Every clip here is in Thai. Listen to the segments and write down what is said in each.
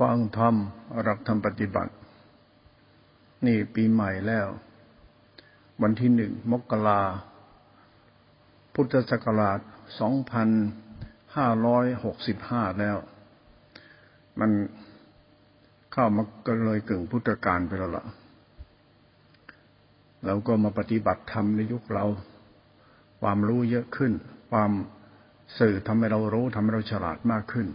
ฟังธรรมรักธรรมปฏิบัติ นี่ปีใหม่แล้ว วันที่หนึ่งมกราพุทธศักราชสองพันห้าร้อยหกสิบห้าแล้ว มันเข้ามาก็เลยกึ่งพุทธกาลไปแล้วล่ะเราก็มาปฏิบัติธรรมในยุคเรา ความรู้เยอะขึ้น ความสื่อทำให้เรารู้ทำให้เราฉลาดมากขึ้น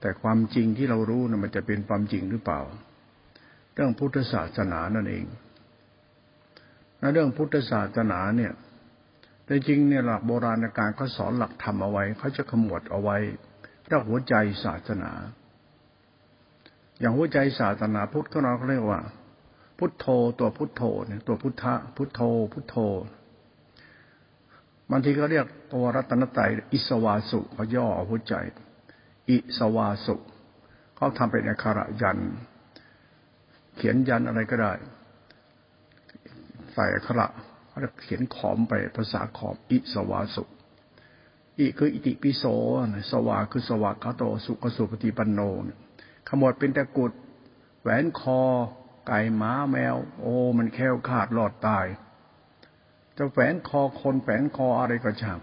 แต่ความจริงที่เรารู้นะมันจะเป็นความจริงหรือเปล่า เรื่องพุทธศาสนานั่นเองและเรื่องพุทธศาสนาเนี่ยแต่จริงเนี่ยหลักโบราณการเขาสอนหลักธรรมเอาไว้เขาจะขมวดเอาไว้เรื่องหัวใจศาสนา อย่างหัวใจศาสนาพุทธก็เราเรียกว่า พุทโธตัวพุทโธเนี่ยตัวพุทธะพุทโธ พุทโธบางทีก็เรียกตัวรัตนตรัยอิสวาสุเขาย่อหัวใจ อิสวาสุเขาทำเป็นอักขระยัน เขียนยันอะไรก็ได้ ใส่อักขระเขาเขียนขอมไปภาษาขอมอิสวาสุอิคืออิติปิโสสวาคือสวากาโตสุขสุปฏิปันโนขมวดเป็นตะกุดแหวนคอ ไก่หมาแมว โอ้มันแค่ขาดหลอดตายจะแหวนคอคนแหวนคออะไรก็ช่าง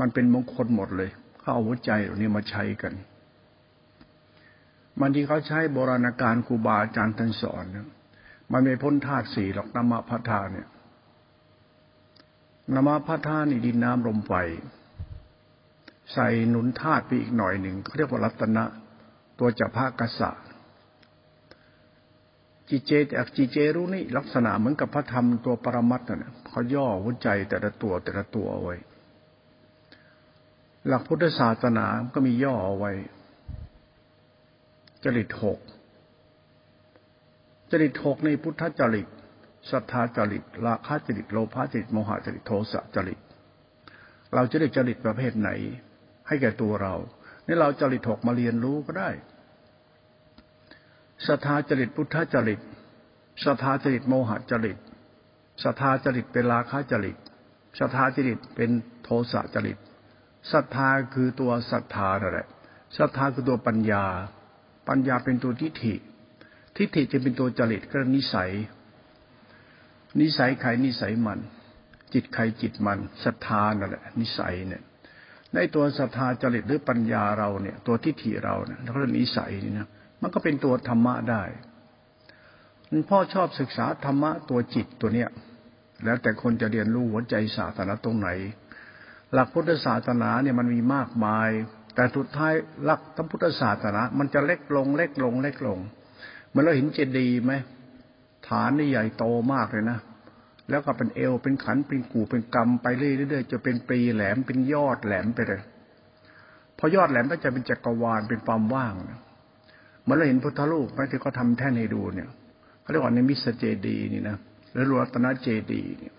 มันเป็นมงคลหมดเลยเขาเอาหัวใจเหล่านี้มาใช้กัน มันที่เขาใช้โบราณการครูบาอาจารย์ท่านสอนเนี่ยมันไม่พ้นธาตุสี่หรอกนามพัทธาเนี่ยนามพัทธานี่ดินน้ำลมไฟใส่หนุนธาตุไปอีกหน่อยหนึ่งเขาเรียกว่ารัตนะ ตัวจัภากษะจีเจจากจีเจรู้นี่ลักษณะเหมือนกับพระธรรมตัวปรมัตถ์เนี่ยเขาย่อหัวใจแต่ละตัวแต่ละตัวเอาไว้ หลักพุทธศาสนาก็มีย่อเอาไว้ จริตหกจริตหกในพุทธจริตศรัทธาจริตราคะจริตโลภะจริตโมหะจริตโทสะจริต เราจะได้จริตประเภทไหน ให้แก่ตัวเรานี่เราจริตหกมาเรียนรู้ก็ได้ศรัทธาจริตพุทธจริตศรัทธาจริตโมหะจริตศรัทธาจริตเป็นราคะจริตศรัทธาจริตเป็นโทสะจริตศรัทธาคือตัวศรัทธานั่นแหละศรัทธาคือตัวปัญญา ปัญญาเป็นตัวทิฏฐิ ทิฏฐิจะเป็นตัวจริตก็นิสัย นิสัยใครนิสัยมัน จิตใครจิตมันศรัทธานั่นแหละ นิสัยเนี่ย ในตัวศรัทธาจริตหรือปัญญาเราเนี่ย ตัวทิฏฐิเราเนี่ยแล้วก็นิสัยนี่นะมันก็เป็นตัวธรรมะได้พ่อชอบศึกษาธรรมะตัวจิตตัวเนี้ย แล้วแต่คนจะเรียนรู้หัวใจศาสนาตรงไหน หลักพุทธศาสนาเนี่ยมันมีมากมาย แต่สุดท้ายหลักธรรมพุทธศาสนา มันจะเล็กลง เล็กลง เล็กลงเมื่อเราเห็นเจดีย์ไหมฐานนี่ใหญ่โตมากเลยนะแล้วก็เป็นเอวเป็นขันเป็นกูเป็นกำไปเรื่อยๆจะเป็นปีแหลมเป็นยอดแหลมไปเลยพอยอดแหลมก็จะเป็นจักรวาลเป็นความว่างเมื่อเราเห็นพุทธรูปไหมที่เขาทาแท่นให้ดูเนี่ยเขาเรียกว่านิมิสเจดีนี่นะหรือรัตนเจดีเนี่ย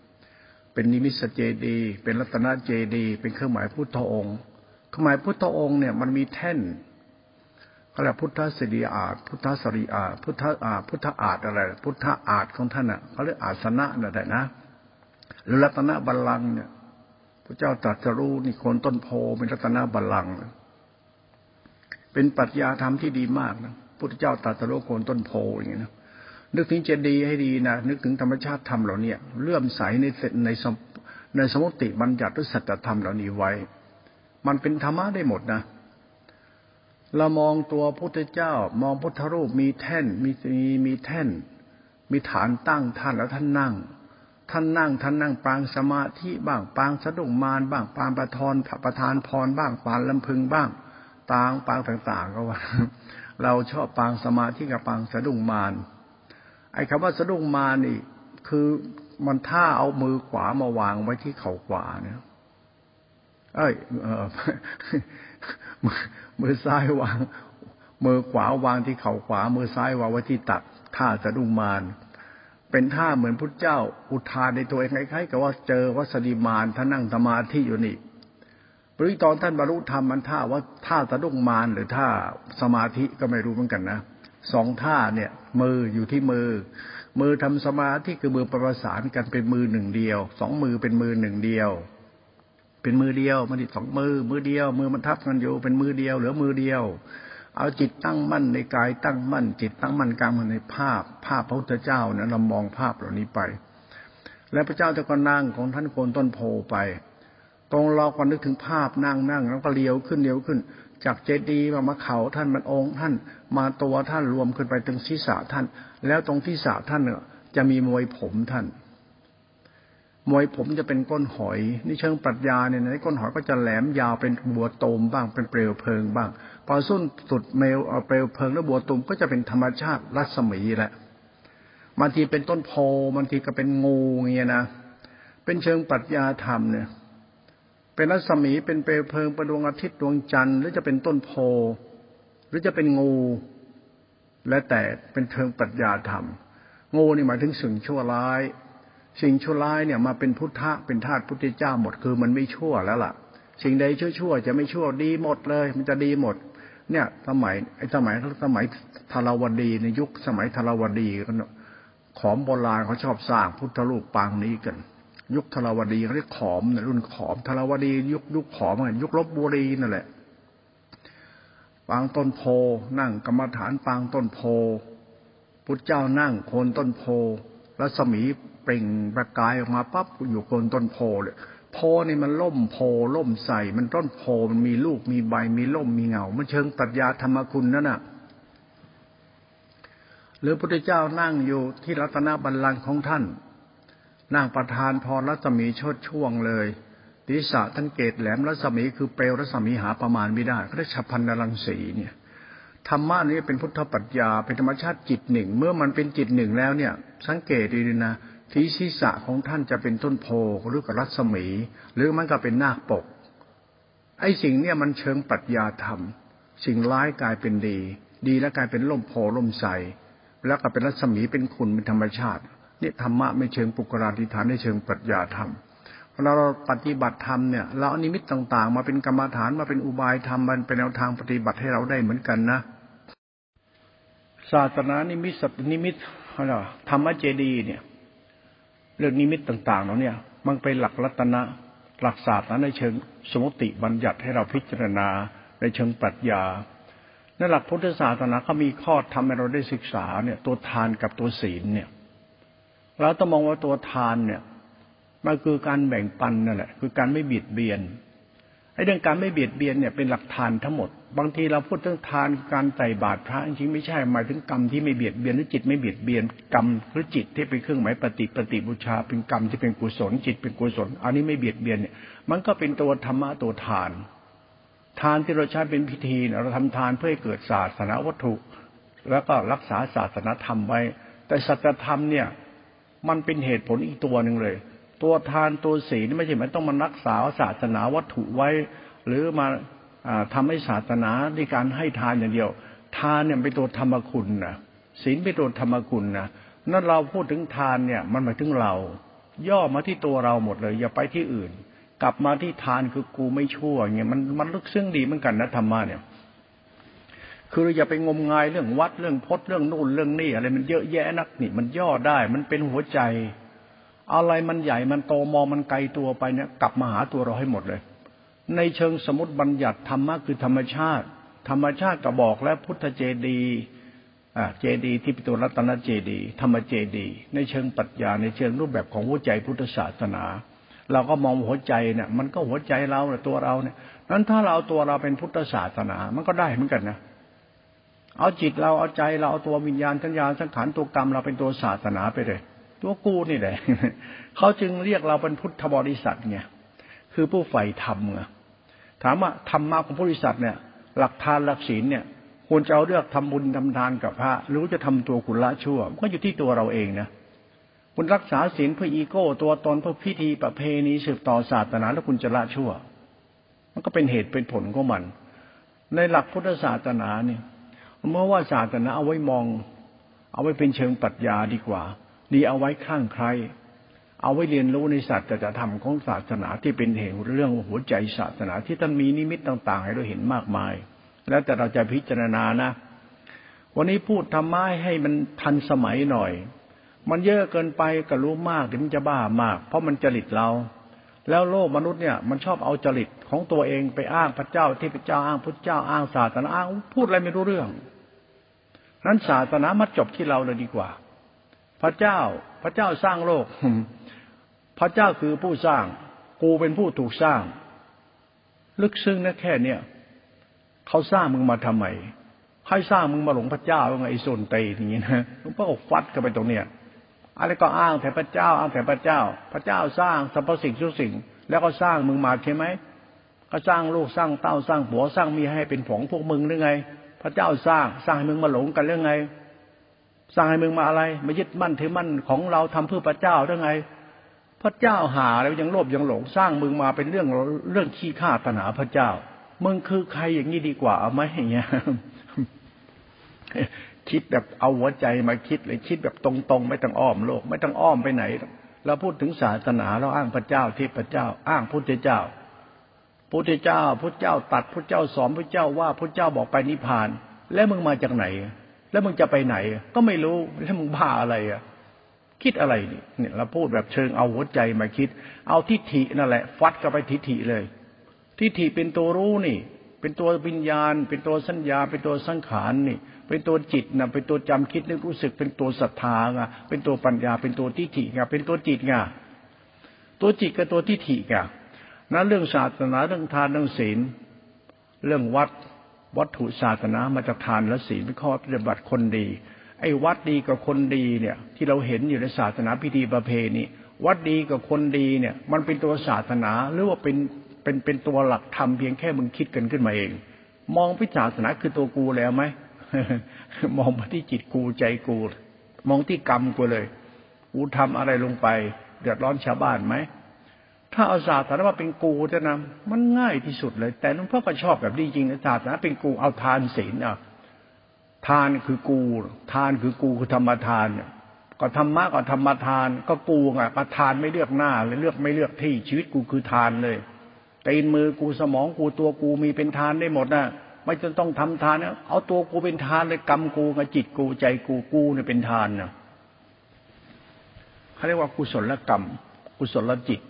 เป็นนิมิสเจดี เป็นรัตนเจดี เป็นเครื่องหมายพุทธองค์ ขมายพุทธองค์เนี่ยมันมีแท่นเขาเรียกพุทธสิริอาจพุทธสริอาพุทธอาพุทธอาจอะไร พุทธอาจของท่านอะเขาเรียกอาสนะนั่นแหละนะหรือรัตนบัลลังก์เนี่ย พระเจ้าตรัสรู้นี่คนต้นโพเป็นรัตนบัลลังก์เป็นปรัชญาธรรมที่ดีมากนะพุทธเจ้าตรัสรู้คนต้นโพอย่างนี้นะนึกถึงเจดีย์ให้ดีนะนึกถึงธรรมชาติธรรมเหล่านี้เลื่อมใสในในในสมุติบัญญัติหรือสัจธรรมเหล่านี้ไว้ มันเป็นธรรมะได้หมดนะเรามองตัวพุทธเจ้า มองพุทธรูปมีแท่นมีมีมีแท่น มีฐานตั้งท่านแล้วท่านนั่ง ท่านนั่ง ท่านนั่งปางสมาธิบ้างปางสะดุ้งมารบ้างปางประทอนประทานพรบ้างปางลำพึงบ้างปางปางต่าง ๆ ก็ว่า เราชอบปางสมาธิกับปางสะดุ้งมารไอ้คำว่าสะดุ้งมารนี่ คือมันท่าเอามือขวามาวางไว้ที่เข่าขวาเนี่ย เอ้ยมือซ้ายวาง มือขวาวางที่เข่าขวา มือซ้ายวางไว้ที่ตักท่าสะดุ้งมารเป็นท่าเหมือนพุทธเจ้า อุทานในตัวเองคล้ายๆกับว่าเจอวัสดีมารท่านนั่งสมาธิอยู่นี่ปริตอนท่านบรรลุธรรมมันท่าว่าท่าสะดุ้งมารหรือท่าสมาธิก็ไม่รู้เหมือนกันนะสองท่าเนี่ย มืออยู่ที่มือ มือทำสมาธิคือมือประสานกันเป็นมือหนึ่งเดียว สองมือเป็นมือหนึ่งเดียว เป็นมือเดียวมันติดสองมือ มือเดียว มือมันทับกันอยู่เป็นมือเดียวเหลือมือเดียว เอาจิตตั้งมั่นในกายตั้งมั่น จิตตั้งมั่นกลางมันในภาพ ภาพพระพุทธเจ้านะเรามองภาพเหล่านี้ไป แล้วพระเจ้าจะก็นั่งของท่านโคนต้นโพไป ตรงเราก็นึกถึงภาพนั่งนั่งแล้วก็เลี้ยวขึ้นเลี้ยวขึ้น จากเจดีย์มามาเขาท่านมันองค์ท่านมาตัวท่านรวมขึ้นไปถึงศีรษะท่าน แล้วตรงที่ศีรษะท่านเนี่ยจะมีมวยผมท่าน มวยผมจะเป็นก้นหอยนี่เชิงปรัชญาเนี่ยในก้นหอยก็จะแหลมยาวเป็นบัวโตมบ้างเป็นเปลวเพลิงบ้าง พอสุ้นสุดเมลเปลวเพลิงแล้วบัวตูมก็จะเป็นธรรมชาติรัศมีแหละบางทีเป็นต้นโพบางทีก็เป็นงูเงี้ยนะเป็นเชิงปรัชญาธรรมเนี่ย เป็นรัศมีเป็นเปลวเพลิงป็นดวงอาทิตย์ดวงจันทร์หรือจะเป็นต้นโพ หรือจะเป็นงู และแต่เป็นเชิงปรัชญาธรรม งูนี่หมายถึงสิ่งชั่วร้าย สิ่งชั่วร้ายเนี่ยมาเป็นพุทธะเป็นธาตุพุทธเจ้าหมดคือมันไม่ชั่วแล้วล่ะ สิ่งใดชั่วชั่วจะไม่ชั่วดีหมดเลย มันจะดีหมด เนี่ย สมัยไอ้สมัยสมัยธารวดีในยุคสมัยธารวดีกันขอมโบราณเขาชอบสร้างพุทธรูปปางนี้กัน ยุคธารวดีเขาเรียกขอมรุ่นขอมธารวดี ยุคยุคขอมยุคลบบุรีนั่นแหละปางต้นโพนั่งกรรมฐานปางต้นโพพุทธเจ้านั่งโคนต้นโพรัศมี เปล่งประกายออกมาปั๊บอยู่โคนต้นโพเลยโพนี่มันล่มโพล่มใส่มันต้นโพมันมีลูกมีใบมีล่มมีเงา มันเชิงปรัชญาธรรมคุณนั่นน่ะ หรือพระพุทธเจ้านั่งอยู่ที่รัตนบัลลังก์ของท่านนั่งประทานพรรัศมีชดช่วงเลยทิศะท่านเกตแหลมรัศมีคือเปลวรัศมีหาประมาณไม่ได้เขาเรียกฉัพันนรังสีเนี่ยธรรมะนี้เป็นพุทธปัญญาเป็นธรรมชาติจิตหนึ่ง เมื่อมันเป็นจิตหนึ่งแล้วเนี่ย สังเกตดีๆนะ ที่ศีรษะของท่านจะเป็นต้นโพหรือกับรัศมี หรือมันก็เป็นนาคปก ไอ้สิ่งเนี่ยมันเชิงปรัชญาธรรม สิ่งร้ายกลายเป็นดี ดีแล้วกลายเป็นล่มโพล่มใสแล้วก็เป็นรัศมีเป็นคุณเป็นธรรมชาตินี่ธรรมะไม่เชิงปุกราธิฐานในเชิงปรัชญาธรรมเราปฏิบัติธรรมเนี่ยเราอนิมิตต่าง ๆ มาเป็นกรรมฐานมาเป็นอุบายธรรมมันเป็นแนวทางปฏิบัติให้เราได้เหมือนกันนะศาสนานิมิตสัตนิมิตอะไรธรรมเจดีเนี่ย เรื่องนิมิตต่างๆเราเนี่ย มันเป็นหลักรัตนะหลักศาสตร์นะในเชิงสมมติบัญญัติให้เราพิจารณาในเชิงปรัชญาในหลักพุทธศาสนาเขามีข้อทำให้เราได้ศึกษาเนี่ย ตัวทานกับตัวศีลเนี่ยเราต้องมองว่าตัวทานเนี่ยมันคือการแบ่งปันนั่นแหละ คือการไม่เบียดเบียนไอ้เรื่องการไม่เบียดเบียนเนี่ยเป็นหลักทานทั้งหมด บางทีเราพูดเรื่องทานการใส่บาตรพระจริงๆไม่ใช่หมายถึงกรรมที่ไม่เบียดเบียนหรือจิตไม่เบียดเบียนกรรมหรือจิตที่เป็นเครื่องหมายปฏิปฏิบูชา เป็นกรรมที่เป็นกุศลจิตเป็นกุศล อันนี้ไม่เบียดเบียนเนี่ยมันก็เป็นตัวธรรมะตัวทาน ทานที่เราใช้เป็นพิธีเราทำทานเพื่อให้เกิดศาสนาวัตถุ แล้วก็รักษาศาสนาธรรมไว้ แต่สัจธรรมเนี่ยมันเป็นเหตุผลอีกตัวหนึ่งเลย ตัวทานตัวศีลไม่ใช่หมายต้องมารักษาศาสนาวัตถุไว้ หรือมา ทำให้ศาสนาในการให้ทานอย่างเดียว ทานเนี่ยเป็นตัวธรรมคุณนะศีลเป็นตัวธรรมคุณนะนั่นเราพูดถึงทานเนี่ย มันหมายถึงเรา ย่อมาที่ตัวเราหมดเลย อย่าไปที่อื่น กลับมาที่ทานคือกูไม่ชั่วเงี้ยมันมันลึกซึ้งดีเหมือนกันนะธรรมะเนี่ย คืออย่าไปงมงายเรื่องวัดเรื่องพจน์เรื่องนู่นเรื่องนี่อะไรมันเยอะแยะนักนี่มันย่อได้ มันเป็นหัวใจ อะไรมันใหญ่มันโตมองมันไกลตัวไปเนี่ย กลับมาหาตัวเราให้หมดเลย ในเชิงสมมติบัญญัติธรรมะคือธรรมชาติ ธรรมชาติก็บอกแล้วพุทธเจดีเจดีที่เป็นตัวรัตนเจดี ธรรมเจดี ในเชิงปรัชญาในเชิงรูปแบบของหัวใจพุทธศาสนา เราก็มองหัวใจเนี่ยมันก็หัวใจเราตัวเราเนี่ยนั้นถ้าเราตัวเราเป็นพุทธศาสนา มันก็ได้เหมือนกันนะเอาจิตเราเอาใจเราเอาตัววิญญาณทัญญาสังขารตัวกรรมเราเป็นตัวศาสนาไปเลย ตัวกูนี่แหละเขาจึงเรียกเราเป็นพุทธบริษัทไง คือผู้ใฝ่ธรรมไงถามว่าธรรมะของบริษัทเนี่ย หลักทานหลักศีลเนี่ยควรจะเอาเลือกทำบุญทำทานกับพระหรือจะทำตัวคุณละชั่วก็อยู่ที่ตัวเราเองนะคุณรักษาศีลเพื่ออีโก้ ตัวตนเพื่อพิธีประเพณีสืบต่อศาสนาแล้วคุณจะละชั่ว มันก็เป็นเหตุเป็นผลของมัน ในหลักพุทธศาสนาเนี่ยเมื่อว่าศาสนาเอาไว้มอง เอาไว้เป็นเชิงปรัชญาดีกว่า ดีเอาไว้ข้างใคร เอาไว้เรียนรู้ในศาสตร์จะทำของศาสนาที่เป็นเหตุเรื่องหัวใจศาสนา ที่ท่านมีนิมิตต่าง ๆ ให้เราเห็นมากมาย แล้วแต่เราจะพิจารณานะ วันนี้พูดทำไมให้มันทันสมัยหน่อย มันเยอะเกินไปก็รู้มากเดี๋ยวมันจะบ้ามาก เพราะมันจริตเรา แล้วโลกมนุษย์เนี่ย มันชอบเอาจริตของตัวเองไปอ้างพระเจ้าที่พระเจ้าอ้างพระเจ้าอ้างศาสนาอ้างพูดอะไรไม่รู้เรื่อง นั้นศาสนามาจบที่เราเลยดีกว่า พระเจ้าพระเจ้าสร้างโลก พระเจ้าคือผู้สร้าง กูเป็นผู้ถูกสร้าง ลึกซึ้งนะแค่เนี่ยเขาสร้างมึงมาทำไมให้สร้างมึงมาหลงพระเจ้าไงไอ้ส่วนเตยอย่างนี้นะหลวงพ่อกฟัดกันไปตรงเนี้ยอะไรก็อ้างแต่พระเจ้า อ้างแต่พระเจ้า พระเจ้าสร้างสรรพสิ่งทุกสิ่ง แล้วก็สร้างมึงมาใช่ไหมก็สร้างลูกสร้างเต้าสร้างผัวสร้างมีให้เป็นผงพวกมึงหรือไง พระเจ้าสร้างสร้างให้มึงมาหลงกันเรื่องไง สร้างให้มึงมาอะไรมายึดมั่นถือมั่นของเราทำเพื่อพระเจ้าเรื่องไง พระเจ้าหาแล้วยังโลภยังหลงสร้างมึงมาเป็นเรื่องเรื่องขี้ข้าตนาพระเจ้า มึงคือใครอย่างนี้ดีกว่าเอาไหมอย่างเงี้ยคิดแบบเอาหัวใจมาคิดเลยคิดแบบตรงๆ ไม่ต้องอ้อมโลก ไม่ต้องอ้อมไปไหนเราพูดถึงศาสนาเราอ้างพระเจ้าที่พระเจ้า อ้างพุทธเจ้าพุทธเจ้าพุทธเจ้าตัดพุทธเจ้าสอนพุทธเจ้าว่าพุทธเจ้าบอกไปนิพพาน แล้วมึงมาจากไหน แล้วมึงจะไปไหน ก็ไม่รู้แล้วมึงบ้าอะไรอะ คิดอะไรนี่เนี่ยเราพูดแบบเชิงเอาหัวใจมาคิด เอาทิฏฐินั่นแหละฟัดกันไปทิฏฐิเลย ทิฏฐิเป็นตัวรู้นี่ เป็นตัววิญญาณ เป็นตัวสัญญา เป็นตัวสังขารนี่ เป็นตัวจิตนะเป็นตัวจำคิดนึกรู้สึก เป็นตัวศรัทธาไงเป็นตัวปัญญา เป็นตัวทิฏฐิไงเป็นตัวจิตไงตัวจิตกับตัวทิฏฐิไงนั้นเรื่องศาสนาเรื่องทานเรื่องศีล เรื่องวัดวัตถุศาสนามาจากทานและศีลเป็นข้อปฏิบัติคนดี ไอ้วัดดีกับคนดีเนี่ย ที่เราเห็นอยู่ในศาสนาพิธีประเพณีวัดดีกับคนดีเนี่ย มันเป็นตัวศาสนาหรือว่าเป็นเป็นเป็นตัวหลักธรรมเพียงแค่มึงคิดกันขึ้นมาเอง มองพิจารณาคือตัวกูแล้วไหมมองมาที่จิตกูใจกู มองที่กรรมกูเลยกูทำอะไรลงไป เดือดร้อนชาวบ้านไหมถ้าเอาศาสนาว่าเป็นกูจะนำมันง่ายที่สุดเลย แต่หลวงพ่อก็ชอบแบบนี้จริงนะศาสนาเป็นกูเอาทานศีลอะ ทานคือกู ทานคือกูคือธรรมทานเนี่ยก็ธรรมะก็ธรรมทาน ก็กูไงประทานไม่เลือกหน้าเลยเลือกไม่เลือกที่ชีวิตกูคือทานเลยตีนมือกูสมองกูตัวกูมีเป็นทานได้หมดนะไม่จนต้องทำทานนะเอาตัวกูเป็นทานเลยกรรมกูกับจิตกูใจกูกูเนี่ยเป็นทานนะเขาเรียกว่ากุศลกรรม กุศลจิต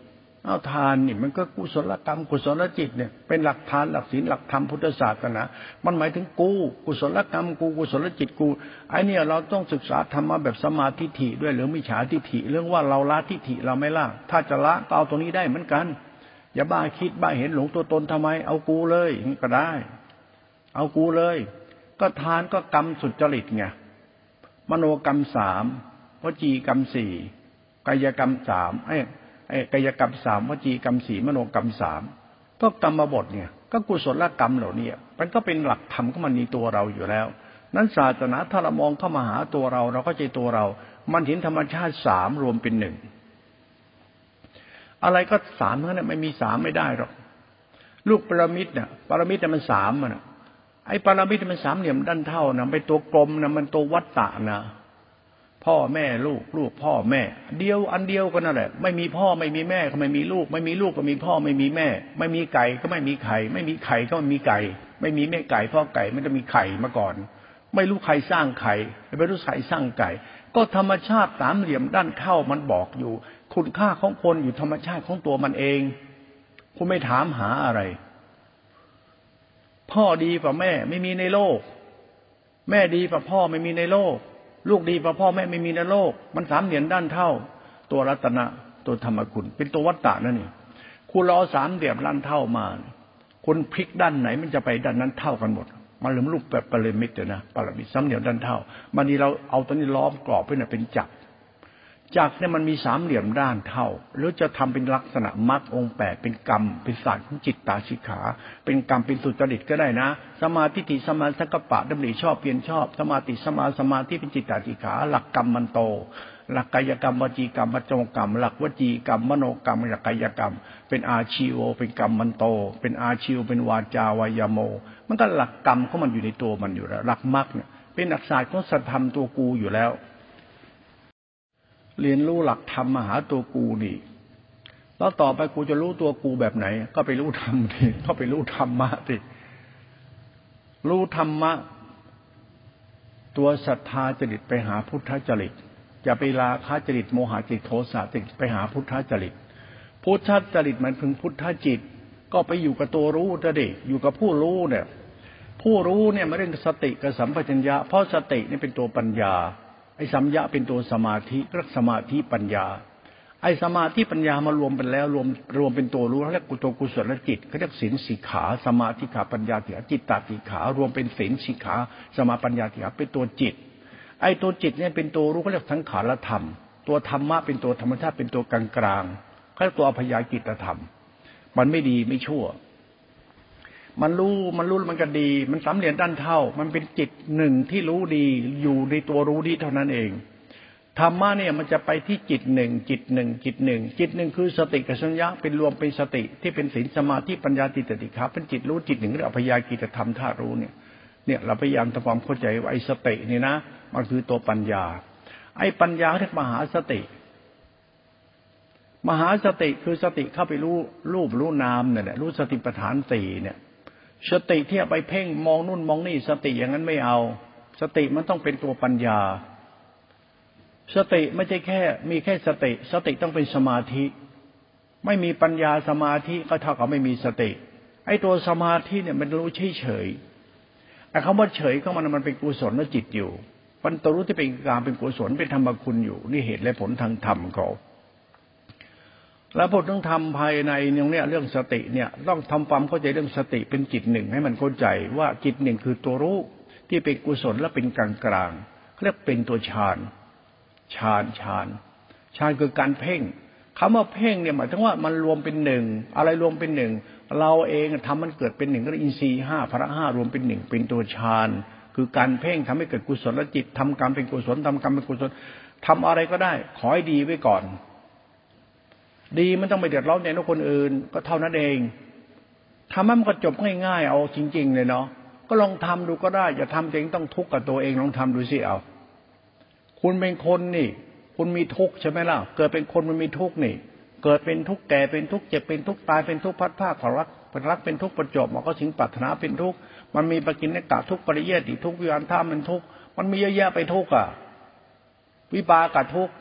เอาทานนี่มันก็กุศลกรรมกุศลจิตเนี่ยเป็นหลักทานหลักศีลหลักธรรมพุทธศาสนามันหมายถึงกูกุศลกรรมกูกุศลจิตกูไอเนี่ยเราต้องศึกษาธรรมะแบบสมาธิฐิด้วยหรือมิจฉาทิฏฐิ เรื่องว่าเราละทิฏฐิเราไม่ละถ้าจะละก็เอาตรงนี้ได้เหมือนกัน อย่าบ้าคิดบ้าเห็นหลงตัวตนทำไม เอากูเลยก็ได้ เอากูเลย ก็ทานก็กรรมสุจริตไงมโนกรรมสามวจีกรรมสี่กายกรรมสามไอ้ไอ้ กายกรรมสามวจีกรรมสี่มโนกรรมสามก็กรรมบทเนี่ย ก็กุศลกรรมเหล่านี้มันก็เป็นหลักธรรมของมันในตัวเราอยู่แล้ว นั้นศาสนาถ้าเรามองเข้ามาหาตัวเรา เราก็ใจตัวเรา มันเห็นธรรมชาติสามรวมเป็นหนึ่งอะไรก็สามเท่านั้นไม่มีสามไม่ได้หรอกลูกปรมิตเนี่ยปรมิตเนี่ยมันสามมันไอ้ปรามิตมันสามเหลี่ยมด้านเท่านะเป็นตัวกลมนะมันตัววัตตะนะ พ่อแม่ลูกลูกพ่อแม่ เดียวอันเดียวกันนั่นแหละ ไม่มีพ่อไม่มีแม่ก็ไม่มีลูก ไม่มีลูกก็มีพ่อไม่มีแม่ ไม่มีไก่ก็ไม่มีไข่ไม่มีไข่ก็ไม่มีไก่ ไม่มีแม่ไก่พ่อไก่ไม่ต้องมีไข่มาก่อน ไม่รู้ใครสร้างไข่ไม่รู้ใครสร้างไก่ ก็ธรรมชาติสามเหลี่ยมด้านเท่ามันบอกอยู่ คุณค่าของคนอยู่ธรรมชาติของตัวมันเอง คุณไม่ถามหาอะไร พ่อดีกว่าแม่ไม่มีในโลก แม่ดีกว่าพ่อไม่มีในโลก ลูกดีกว่าพ่อแม่ไม่มีในโลก มันสามเหรียญด้านเท่า ตัวรัตนะตัวธรรมคุณ เป็นตัววัตตะนั่นนี่คุณรอสามเหลี่ยมด้านเท่ามาคุณพลิกด้านไหนมันจะไปด้านนั้นเท่ากันหมด มันเหลืมรูปแบบปรมิตเลยนะปรมิตสามเหลี่ยมด้านเท่า มันนี้เราเอาตัวนี้ล้อมกรอบไว้เนี่ยเป็นจักร จักเนี่ยมันมีสามเหลี่ยมด้านเท่าหรือจะทำเป็นลักษณะมรรคองแปดเป็นกรรม เป็นศาสตร์ของจิตตาชิขา เป็นกรรมเป็นสุจริตก็ได้นะ สมาธิติสมาสังกปะดำริชอบเปลี่ยนชอบ สมาติสมาสมาธิเป็นจิตตาชิขา หลักกรรมมันโต หลักกายกรรมวจีกรรมวจงกรรม หลักวจีกรรมมโนกรรมหลักกายกรรม เป็นอาชีโวเป็นกรรมมันโต เป็นอาชีวเป็นวาจาวายโม มันก็หลักกรรมของมันอยู่ในตัวมันอยู่แล้ว หลักมรรคเนี่ยเป็นหลักศาสตร์ของสัตธรรมตัวกูอยู่แล้ว เรียนรู้หลักธรรมมาหาตัวกูนี่ แล้วต่อไปกูจะรู้ตัวกูแบบไหน ก็ไปรู้ธรรมดิก็ไปรู้ธรรมะสิรู้ธรรมะ ตัวศรัทธาจริตไปหาพุทธจริตจะไปลาคาจริตโมหะจริตโทสะจริตไปหาพุทธจริตพุทธจริตมันพึงพุทธจิต ก็ไปอยู่กับตัวรู้จะดิอยู่กับผู้รู้เนี่ย ผู้รู้เนี่ยม่เรื่องสติกับสัมปชัญญะเพราะสตินี่เป็นตัวปัญญา อ้สัมยะเป็นตัวสมาธิรักสมาธิปัญญา ไอ้สมาธิปัญญามารวมเป็นแล้วรวมรวมเป็นตัวรู้เรียกกุตัวกุศลจิตเขาเรียกศีลสิกขาสมาธิขาปัญญาติจิตตาติขารวมเป็นศีลสิกขาสมาปัญญาติขาเป็นตัวจิต ไอ้ตัวจิตเนี่ยเป็นตัวรู้เขาเรียกสังขารธรรม ตัวธรรมะเป็นตัวธรรมชาติเป็นตัวกลางกลางเขาเรียกตัวอภยากิตธรรม มันไม่ดีไม่ชั่ว มันรู้มันรู้มันก็ดี มันสำเร็จด้านเท่า มันเป็นจิตหนึ่งที่รู้ดีอยู่ในตัวรู้ดีเท่านั้นเองธรรมะเนี่ยมันจะไปที่จิตหนึ่งจิตหนึ่งจิตหนึ่งจิตหนึ่งคือสติกับสัญญาเป็นรวมเป็นสติที่เป็นศีลสมาธิปัญญาติตติขาเป็นจิตรู้จิตหนึ่งเรียกอภยากิจธรรมธาตุรู้เนี่ยเนี่ยเราพยายามทำความเข้าใจว่าไอ้สตินี่นะมันคือตัวปัญญา ไอ้ปัญญาเรียกมหาสติ มหาสติคือสติเข้าไปรู้รูปรู้นามเนี่ยรู้สติปัฏฐานสี่เนี่ย สติที่ไปเพ่งมองนู่นมองนี่ สติอย่างนั้นไม่เอา สติมันต้องเป็นตัวปัญญา สติไม่ใช่แค่ มีแค่สติ สติต้องเป็นสมาธิ ไม่มีปัญญาสมาธิก็เท่ากับไม่มีสติ ไอ้ตัวสมาธิเนี่ยมันรู้เฉยเฉยไอ้คำว่าเฉยก็มันมันเป็นกุศลและจิตอยู่มันตัวรู้ที่เป็นกลางเป็นกุศลเป็นธรรมคุณอยู่ นี่เหตุและผลทางธรรมเขา แล้วผลต้องทำภายในอย่างเนี้ยเรื่องสติเนี่ยต้องทำความเข้าใจเรื่องสติเป็นจิตหนึ่งให้มันเข้าใจว่าจิตหนึ่งคือตัวรู้ที่เป็นกุศลและเป็นกลางกลางเรียกเป็นตัวฌานฌานฌานฌานคือการเพ่งคำว่าเพ่งเนี่ยหมายถึงว่ามันรวมเป็นหนึ่งอะไรรวมเป็นหนึ่งเราเองทำมันเกิดเป็นหนึ่งก็อินทรีย์ห้าพระห้ารวมเป็นหนึ่งเป็นตัวฌานคือการเพ่งทำให้เกิดกุศลจิตทำกรรมเป็นกุศลทำกรรมเป็นกุศลทำอะไรก็ได้ ขอให้ดีไว้ก่อน ดีมันต้องไม่เดือดร้อนในคนอื่น ก็เท่านั้นเองทำให้มันก็จบง่ายๆเอาจริง ๆ เลยเนาะก็ลองทำดูก็ได้อย่าทำเองต้องทุกข์กับตัวเองลองทำดูสิเอา คุณเป็นคนนี่ คุณมีทุกข์ใช่ไหมล่ะ เกิดเป็นคนมันมีทุกข์นี่ เกิดเป็นทุกข์แก่เป็นทุกข์เจ็บเป็นทุกข์ตายเป็นทุกข์พัดผ้าขอรักเป็นรักเป็นทุกข์ประจบมันก็สิงปัถนาเป็นทุกข์มันมีปกินนกะทุกข์ปริเยติทุกข์วิญญาณท่ามันทุกข์มันมีเยอะแยะไปทุกข์อะ วิปากะทุกข์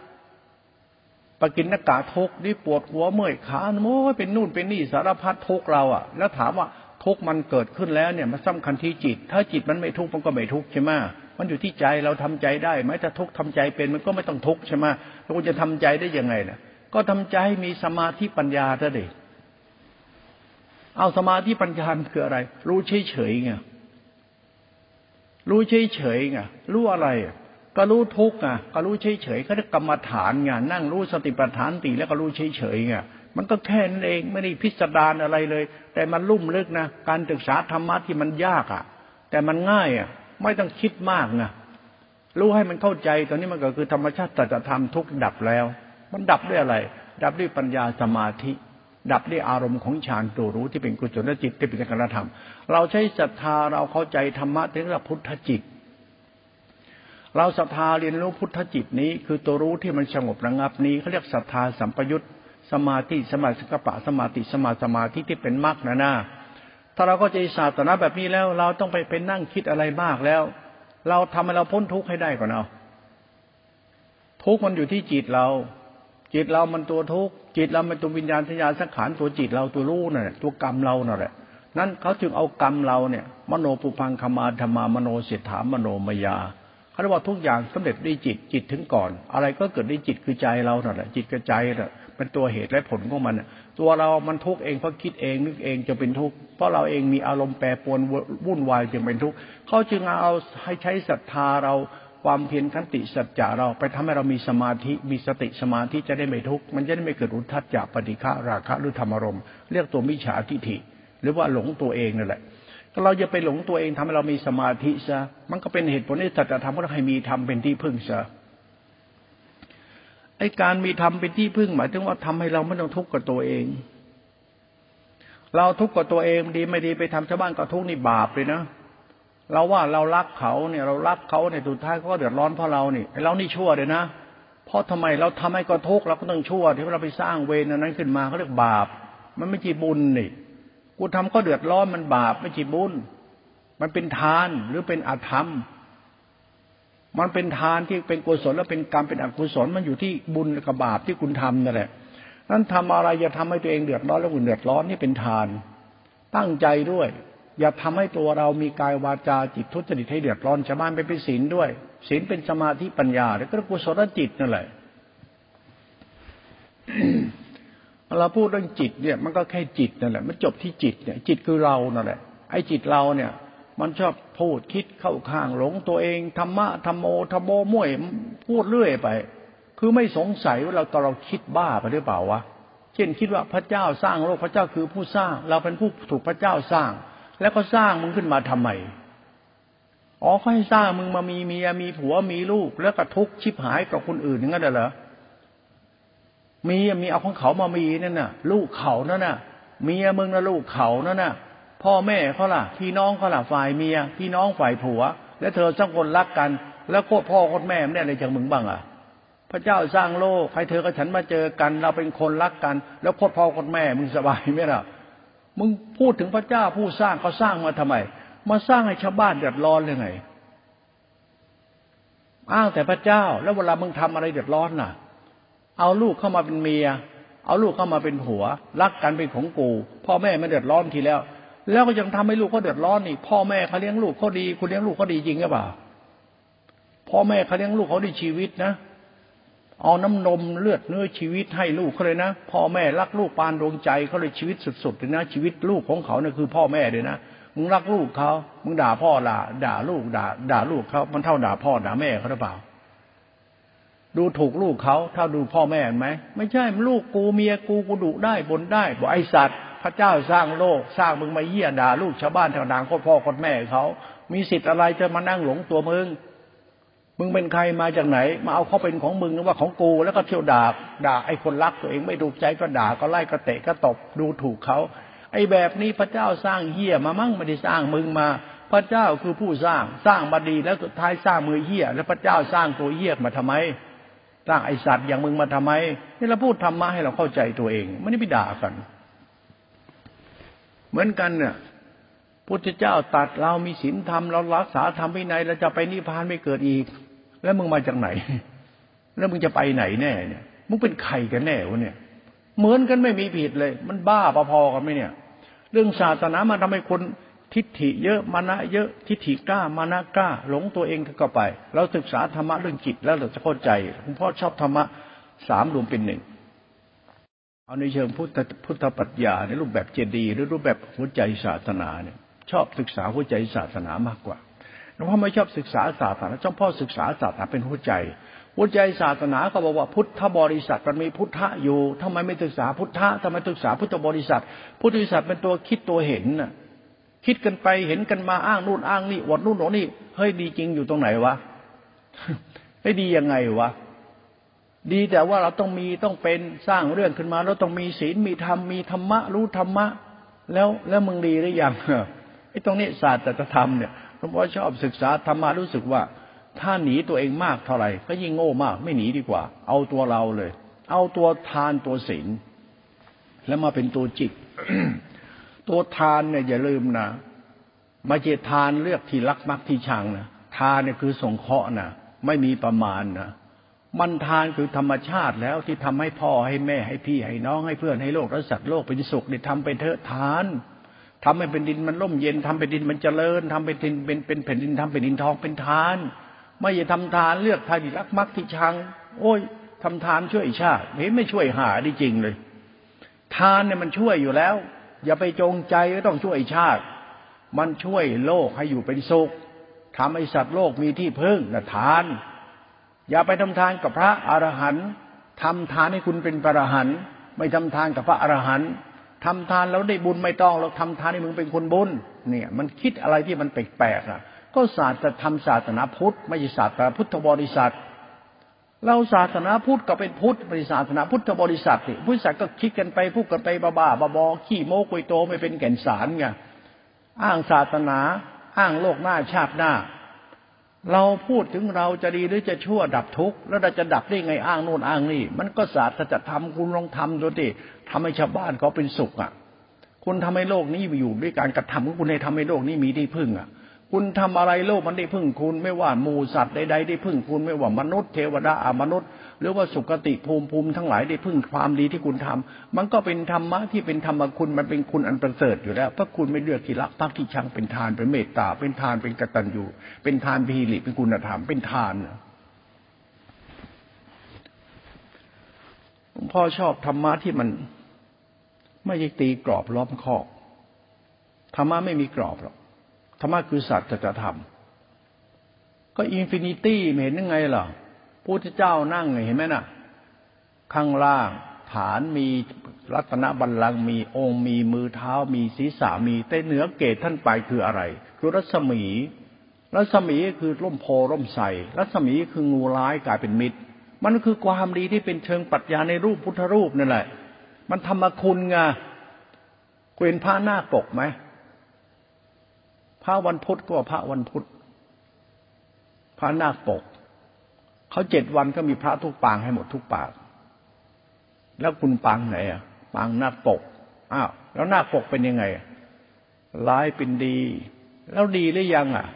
ปกินนากะทุกนี่ปวดหัวเมื่อยขาโม้เป็นนู่นเป็นนี่สารพัดทุกเราอะ แล้วถามว่าทุกมันเกิดขึ้นแล้วเนี่ยมันสำคัญที่จิต ถ้าจิตมันไม่ทุกมันก็ไม่ทุกใช่ไหมมันอยู่ที่ใจเราทำใจได้ไหมถ้าทุกข์ทำใจเป็นมันก็ไม่ต้องทุกใช่ไหมเราจะทำใจได้ยังไงนะก็ทำใจมีสมาธิปัญญาเถอะดิเอาสมาธิปัญญาคืออะไร รู้เฉยเฉยไงรู้เฉยเฉยไงรู้อะไร ก็รู้ทุกข์ไงก็รู้เฉยเฉยเขาเรียกกรรมฐานไงนั่งรู้สติปัฏฐานตีแล้วก็รู้เฉยเฉยไงมันก็แค่นั้นเองไม่ได้พิสดารอะไรเลย แต่มันลุ่มลึกนะการศึกษาธรรมะที่มันยากอะ แต่มันง่ายอะ ไม่ต้องคิดมากนะรู้ให้มันเข้าใจตอนนี้มันก็คือธรรมชาติสัจธรรมทุกดับแล้ว มันดับด้วยอะไร ดับด้วยปัญญาสมาธิ ดับด้วยอารมณ์ของฌานตัวรู้ที่เป็นกุศลจิตที่เป็นการธรรม เราใช้ศรัทธาเราเข้าใจธรรมะถึงระพุทธจิต เราศรัทธาเรียนรู้พุทธจิตนี้ คือตัวรู้ที่มันสงบระงับนี้เขาเรียกศรัทธาสัมปยุตสมาธิสมาสกปะสมาธิสมาสมาธิที่เป็นมรรคนะนะถ้าเราก็จะศาสนาแบบนี้แล้ว เราต้องไปเป็นนั่งคิดอะไรมากแล้ว เราทำให้เราพ้นทุกข์ให้ได้ก่อนเอาทุกข์มันอยู่ที่จิตเรา จิตเรามันตัวทุกข์จิตเราเป็นตัววิญญาณสัญญาสังขารตัวจิตเราตัวรู้นั่นแหละตัวกรรมเรานั่นแหละนั้นเขาจึงเอากรรมเราเนี่ย มโนปุพังคมาธรรมามโนเสถามโนมยา เขาเรียกว่าทุกอย่างสำเร็จด้วยจิตจิตถึงก่อน อะไรก็เกิดด้วยจิตคือใจเรานั่นแหละจิตกับใจน่ะเป็นตัวเหตุและผลของมันตัวเรามันทุกข์เองเพราะคิดเองนึกเองจะเป็นทุกข์เพราะเราเองมีอารมณ์แปรปรวนวุ่นวายจึงเป็นทุกข์เขาจึงเอาให้ใช้ศรัทธาเราความเพียรขันติสัจจะเราไปทำให้เรามีสมาธิมีสติสมาธิจะได้ไม่ทุกข์มันจะได้ไม่เกิดอุทธัจจะปฏิฆะราคะหรือธรรมรมเรียกตัวมิจฉาทิฏฐิ หรือว่าหลงตัวเองนั่นแหละ เราจะไปหลงตัวเองทำให้เรามีสมาธิซะมันก็เป็นเหตุผลที่สัจธรรมก็ให้มีธรรมเป็นที่พึ่งซะไอ้การมีธรรมเป็นที่พึ่ง หมายถึงว่าทำให้เราไม่ต้องทุกข์กับตัวเอง เราทุกข์กับตัวเองดีไม่ดีไปทำชาวบ้านก็ทุกข์นี่บาปเลยนะเราว่าเรารักเขาเนี่ย เรารักเขาเนี่ยสุดท้ายก็เดือดร้อนเพราะเรานี่ไอ้เรานี่ชั่วเลยนะเพราะทำไมเราทำให้ก็ทุกข์เราก็ต้องชั่วที่เราไปสร้างเวรนั้นขึ้นมาเขาเรียกบาป มันไม่ใช่บุญนี่ กูทำก็เดือดร้อนมันบาปไม่ใช่บุญ มันเป็นทานหรือเป็นอาธรรม มันเป็นทานที่เป็นกุศลแล้วเป็นกรรมเป็นอกุศลมันอยู่ที่บุญกับบาปที่คุณทำนั่นแหละนั้นทำอะไรอย่าทำให้ตัวเองเดือดร้อนแล้วคนเดือดร้อนนี่เป็นทาน ตั้งใจด้วย อย่าทำให้ตัวเรามีกายวาจาจิตทุจริตให้เดือดร้อนชาวบ้านไปเป็นศีลด้วยศีลเป็นสมาธิปัญญาแล้วก็กุศลจิตนั่นแหละ เราพูดเรื่องจิตเนี่ย มันก็แค่จิตนั่นแหละ มันจบที่จิตเนี่ย จิตคือเรานั่นแหละ ไอ้จิตเราเนี่ย มันชอบพูดคิดเข้าข้างหลงตัวเองธรรมะธรรมโมธรรมโมม่ยพูดเรื่อยไป คือไม่สงสัยว่าเราตอนเราคิดบ้าไปหรือเปล่าวะ เช่นคิดว่าพระเจ้าสร้างโลกพระเจ้าคือผู้สร้าง เราเป็นผู้ถูกพระเจ้าสร้าง แล้วก็สร้างมึงขึ้นมาทำไมอ๋อเขาให้สร้างมึงมามีเมียมีผัวมีลูก แล้วก็ทุกข์ชิบหายกับคนอื่นอย่างนั้นเหรอ มีมีเอาของเขามามีนั่นน่ะ ลูกเขานั่นน่ะเมียมึงนะลูกเขานั่นน่ะ พ่อแม่เขาล่ะ พี่น้องเขาล่ะฝ่ายเมีย พี่น้องฝ่ายผัว แล้วเธอสองคนรักกัน แล้วโคตรพ่อโคตรแม่ไม่ได้อะไรจากมึงบ้างอะพระเจ้าสร้างโลกใครเธอกับฉันมาเจอกัน เราเป็นคนรักกัน แล้วโคตรพ่อโคตรแม่มึงสบายไหมล่ะมึงพูดถึงพระเจ้าผู้สร้างเขาสร้างมาทำไม มาสร้างให้ชาวบ้านเดือดร้อนเลยไงอ้างแต่พระเจ้า แล้วเวลามึงทำอะไรเดือดร้อนน่ะ เอาลูกเข้ามาเป็นเมีย เอาลูกเข้ามาเป็นผัว รักกันเป็นของกู พ่อแม่ไม่เดือดร้อนทีแล้ว แล้วก็ยังทำให้ลูกเขาเดือดร้อนนี่พ่อแม่เขาเลี้ยงลูกเขาดี คุณเลี้ยงลูกเขาดีจริงหรือเปล่าพ่อแม่เขาเลี้ยงลูกเขาดีชีวิตนะเอาน้ำนมเลือดเนื้อชีวิตให้ลูกเขาเลยนะพ่อแม่รักลูกปานดวงใจเขาเลยชีวิตสุดๆเลยนะชีวิตลูกของเขาเนี่ยคือ พ่อแม่เลยนะมึงรักลูกเขามึงด่าพ่อด่าด่าลูกด่า ด่าลูกเขามันเท่าด่าพ่อด่าแม่เขาหรือเปล่า ดูถูกลูกเขาถ้าดูพ่อแม่ไหมไม่ใช่ลูกกูเมียกูกูดุได้บนได้บอกไอสัตว์ พระเจ้าสร้างโลก สร้างมึงมาเยี่ยด่า ลูกชาวบ้านแถวนาโคตรพ่อโคตรแม่เขา มีสิทธิ์อะไรจะมานั่งหลงตัวมึง มึงเป็นใครมาจากไหน มาเอาเขาเป็นของมึงหรือว่าของกูแล้วก็เที่ยวด่าด่าไอ้คนรักตัวเองไม่ถูกใจก็ด่าก็ไล่ก็เตะก็ตบดูถูกเขาไอ้แบบนี้พระเจ้าสร้างเฮี้ยมามั่งไม่ได้สร้างมึงมา พระเจ้าคือผู้สร้างสร้างมาดีแล้วสุดท้ายสร้างมือเฮี้ย แล้วพระเจ้าสร้างตัวเฮี้ยมาทำไม สร้างไอสัตว์อย่างมึงมาทำไมนี่เราพูดธรรมะให้เราเข้าใจตัวเอง ไม่ได้ไปด่ากัน เหมือนกันเนี่ยพุทธเจ้าตัดเรามีศีลธรรมเรารักษาธรรมวินัยเราจะไปนิพพานไม่เกิดอีก แล้วมึงมาจากไหน แล้วมึงจะไปไหนแน่เนี่ยมึงเป็นใครกันแน่วะเนี่ย เหมือนกันไม่มีผิดเลย มันบ้าพอๆกันไหมเนี่ย เรื่องศาสนามาทำให้คน ทิฏฐิเยอะมานะเยอะทิฏฐิกล้ามานะกล้า หลงตัวเองก็ไป เราศึกษาธรรมะเรื่องจิตแล้วเราจะเข้าใจคุณพ่อชอบธรรมะสามรวมเป็นหนึ่งเอาในเชิงพุทธพุทธปัญญาในรูปแบบเจดีย์หรือรูปแบบหัวใจศาสนาเนี่ยชอบศึกษาหัวใจศาสนามากกว่าหลวงพ่อไม่ชอบศึกษาศาสนาจ้องพ่อศึกษาศาสนาเป็นหัวใจ หัวใจศาสนาก็บอกว่าพุทธบริษัทมันมีพุทธะอยู่ทำไมไม่ศึกษาพุทธะทำไมศึกษาพุทธบริษัท พุทธบริษัทเป็นตัวคิดตัวเห็นน่ะ คิดกันไปเห็นกันมาอ้างนู่นอ้างนี่อวดนู่นอวดนี่เฮ้ยดีจริงอยู่ตรงไหนวะเฮ้ดียังไงวะดีแต่ว่าเราต้องมีต้องเป็นสร้างเรื่องขึ้นมาเราต้องมีศีลมีธรรมมีธรรมะ รู้ธรรมะ แล้วแล้วมึงดีหรือยังไอ้ตรงนี้ศาสตร์ธรรมเนี่ยหลวงพ่อชอบศึกษาธรรมะรู้สึกว่า ถ้าหนีตัวเองมากเท่าไหร่ ก็ยิ่งโง่มาก ไม่หนีดีกว่า เอาตัวเราเลย เอาตัวทานตัวศีลแล้วมาเป็นตัวจิต ตัวทานเนี่ยอย่าลืมนะไม่ใช่ทานเลือกที่รักมักที่ชังนะทานเนี่ยคือสงเคราะห์นะไม่มีประมาณนะมันทานคือธรรมชาติแล้วที่ทำให้พ่อให้แม่ให้พี่ให้น้องให้เพื่อนให้โลกและสัตว์โลกเป็นสุขเนี่ยทำไปเถอะทานทำให้เป็นดินมันร่มเย็นทำเป็นดินมันเจริญทำเป็นดินเป็นเป็นแผ่นดินทำเป็นดินทองเป็นทาน ไม่ใช่ทำทานเลือกทานที่รักมักที่ชัง โอ้ยทำทานช่วยชาติเห็นไม่ช่วยหาได้จริงเลย ทานเนี่ยมันช่วยอยู่แล้ว อย่าไปจงใจก็ต้องช่วยชาติ มันช่วยโลกให้อยู่เป็นสุขทำให้สัตว์โลกมีที่พึ่งนะทาน อย่าไปทำทานกับพระอรหันต์ทำทานให้คุณเป็นพระอรหันต์ไม่ทำทานกับพระอรหันต์ทำทานแล้วได้บุญไม่ต้องเราทำทานให้มึงเป็นคนบุญเนี่ย มันคิดอะไรที่มันแปลกๆอะ ก็ศาสตร์จะทำศาสนาพุทธไม่ใช่ศาสตร์พุทธบริษัท เราศาสนาพุทธก็เป็นพุทธบริศาสนาพุทธบริษัทนี่พุทธศาสก็คิดกันไปพูดกันไปบ้าๆบอๆขี้โม้กุยโตไม่เป็นแก่นสารไงอ้างศาสนา อ้างโลกหน้าชาติหน้า เราพูดถึงเราจะดีหรือจะชั่วดับทุกข์แล้วเราจะดับได้ไงอ้างโน่นอ้างนี่ มันก็ศาสตร์จะทำคุณลองทำดูดิทำให้ชาวบ้านเขาเป็นสุขอะ คุณทำให้โลกนี้อยู่ด้วยการกระทำของคุณให้ทำให้โลกนี้มีที่พึ่งอะ คุณทำอะไรโลกมันได้พึ่งคุณ ไม่ว่าหมูสัตว์ใดๆได้พึ่งคุณ ไม่ว่ามนุษย์เทวดาอมนุษย์ หรือว่าสุคติภูมิภูมิทั้งหลายได้พึ่งความดีที่คุณทำมันก็เป็นธรรมะที่เป็นธรรมคุณมันเป็นคุณอันประเสริฐอยู่แล้วเพราะคุณไม่เลือกที่รักพักที่ชังเป็นทานเป็นเมตตา เป็นทานเป็นกตัญญูเป็นทานพิริเป็นคุณธรรมเป็นทานพ่อชอบธรรมะที่มันไม่ตีกรอบล้อมคอกธรรมะไม่มีกรอบหรอก ธรรมะคือสัจธรรม ก็ infinity เห็นยังไงล่ะพระเจ้านั่งเห็นไหมน่ะ ข้างล่างฐานมีรัตนบัลลังก์มีองค์มีมือเท้ามีศีรษะมีแต่เหนือเกศท่านไปคืออะไร คือรัศมี รัศมีคือร่มโพธิ์ร่มไทรรัศมีคืองูร้ายกลายเป็นมิตร มันคือความดีที่เป็นเชิงปรัชญาในรูปพุทธรูปนั่นแหละ มันธรรมคุณไงเห็นพระหน้าปกไหม พระวันพุธก็พระวันพุธ พระนาคปก เขาเจ็ดวันก็มีพระทุกปางให้หมดทุกปาง แล้วคุณปางไหนอะ ปางนาคปก อ้าว แล้วนาคปกเป็นยังไง ร้ายเป็นดี แล้วดีหรือยังอะ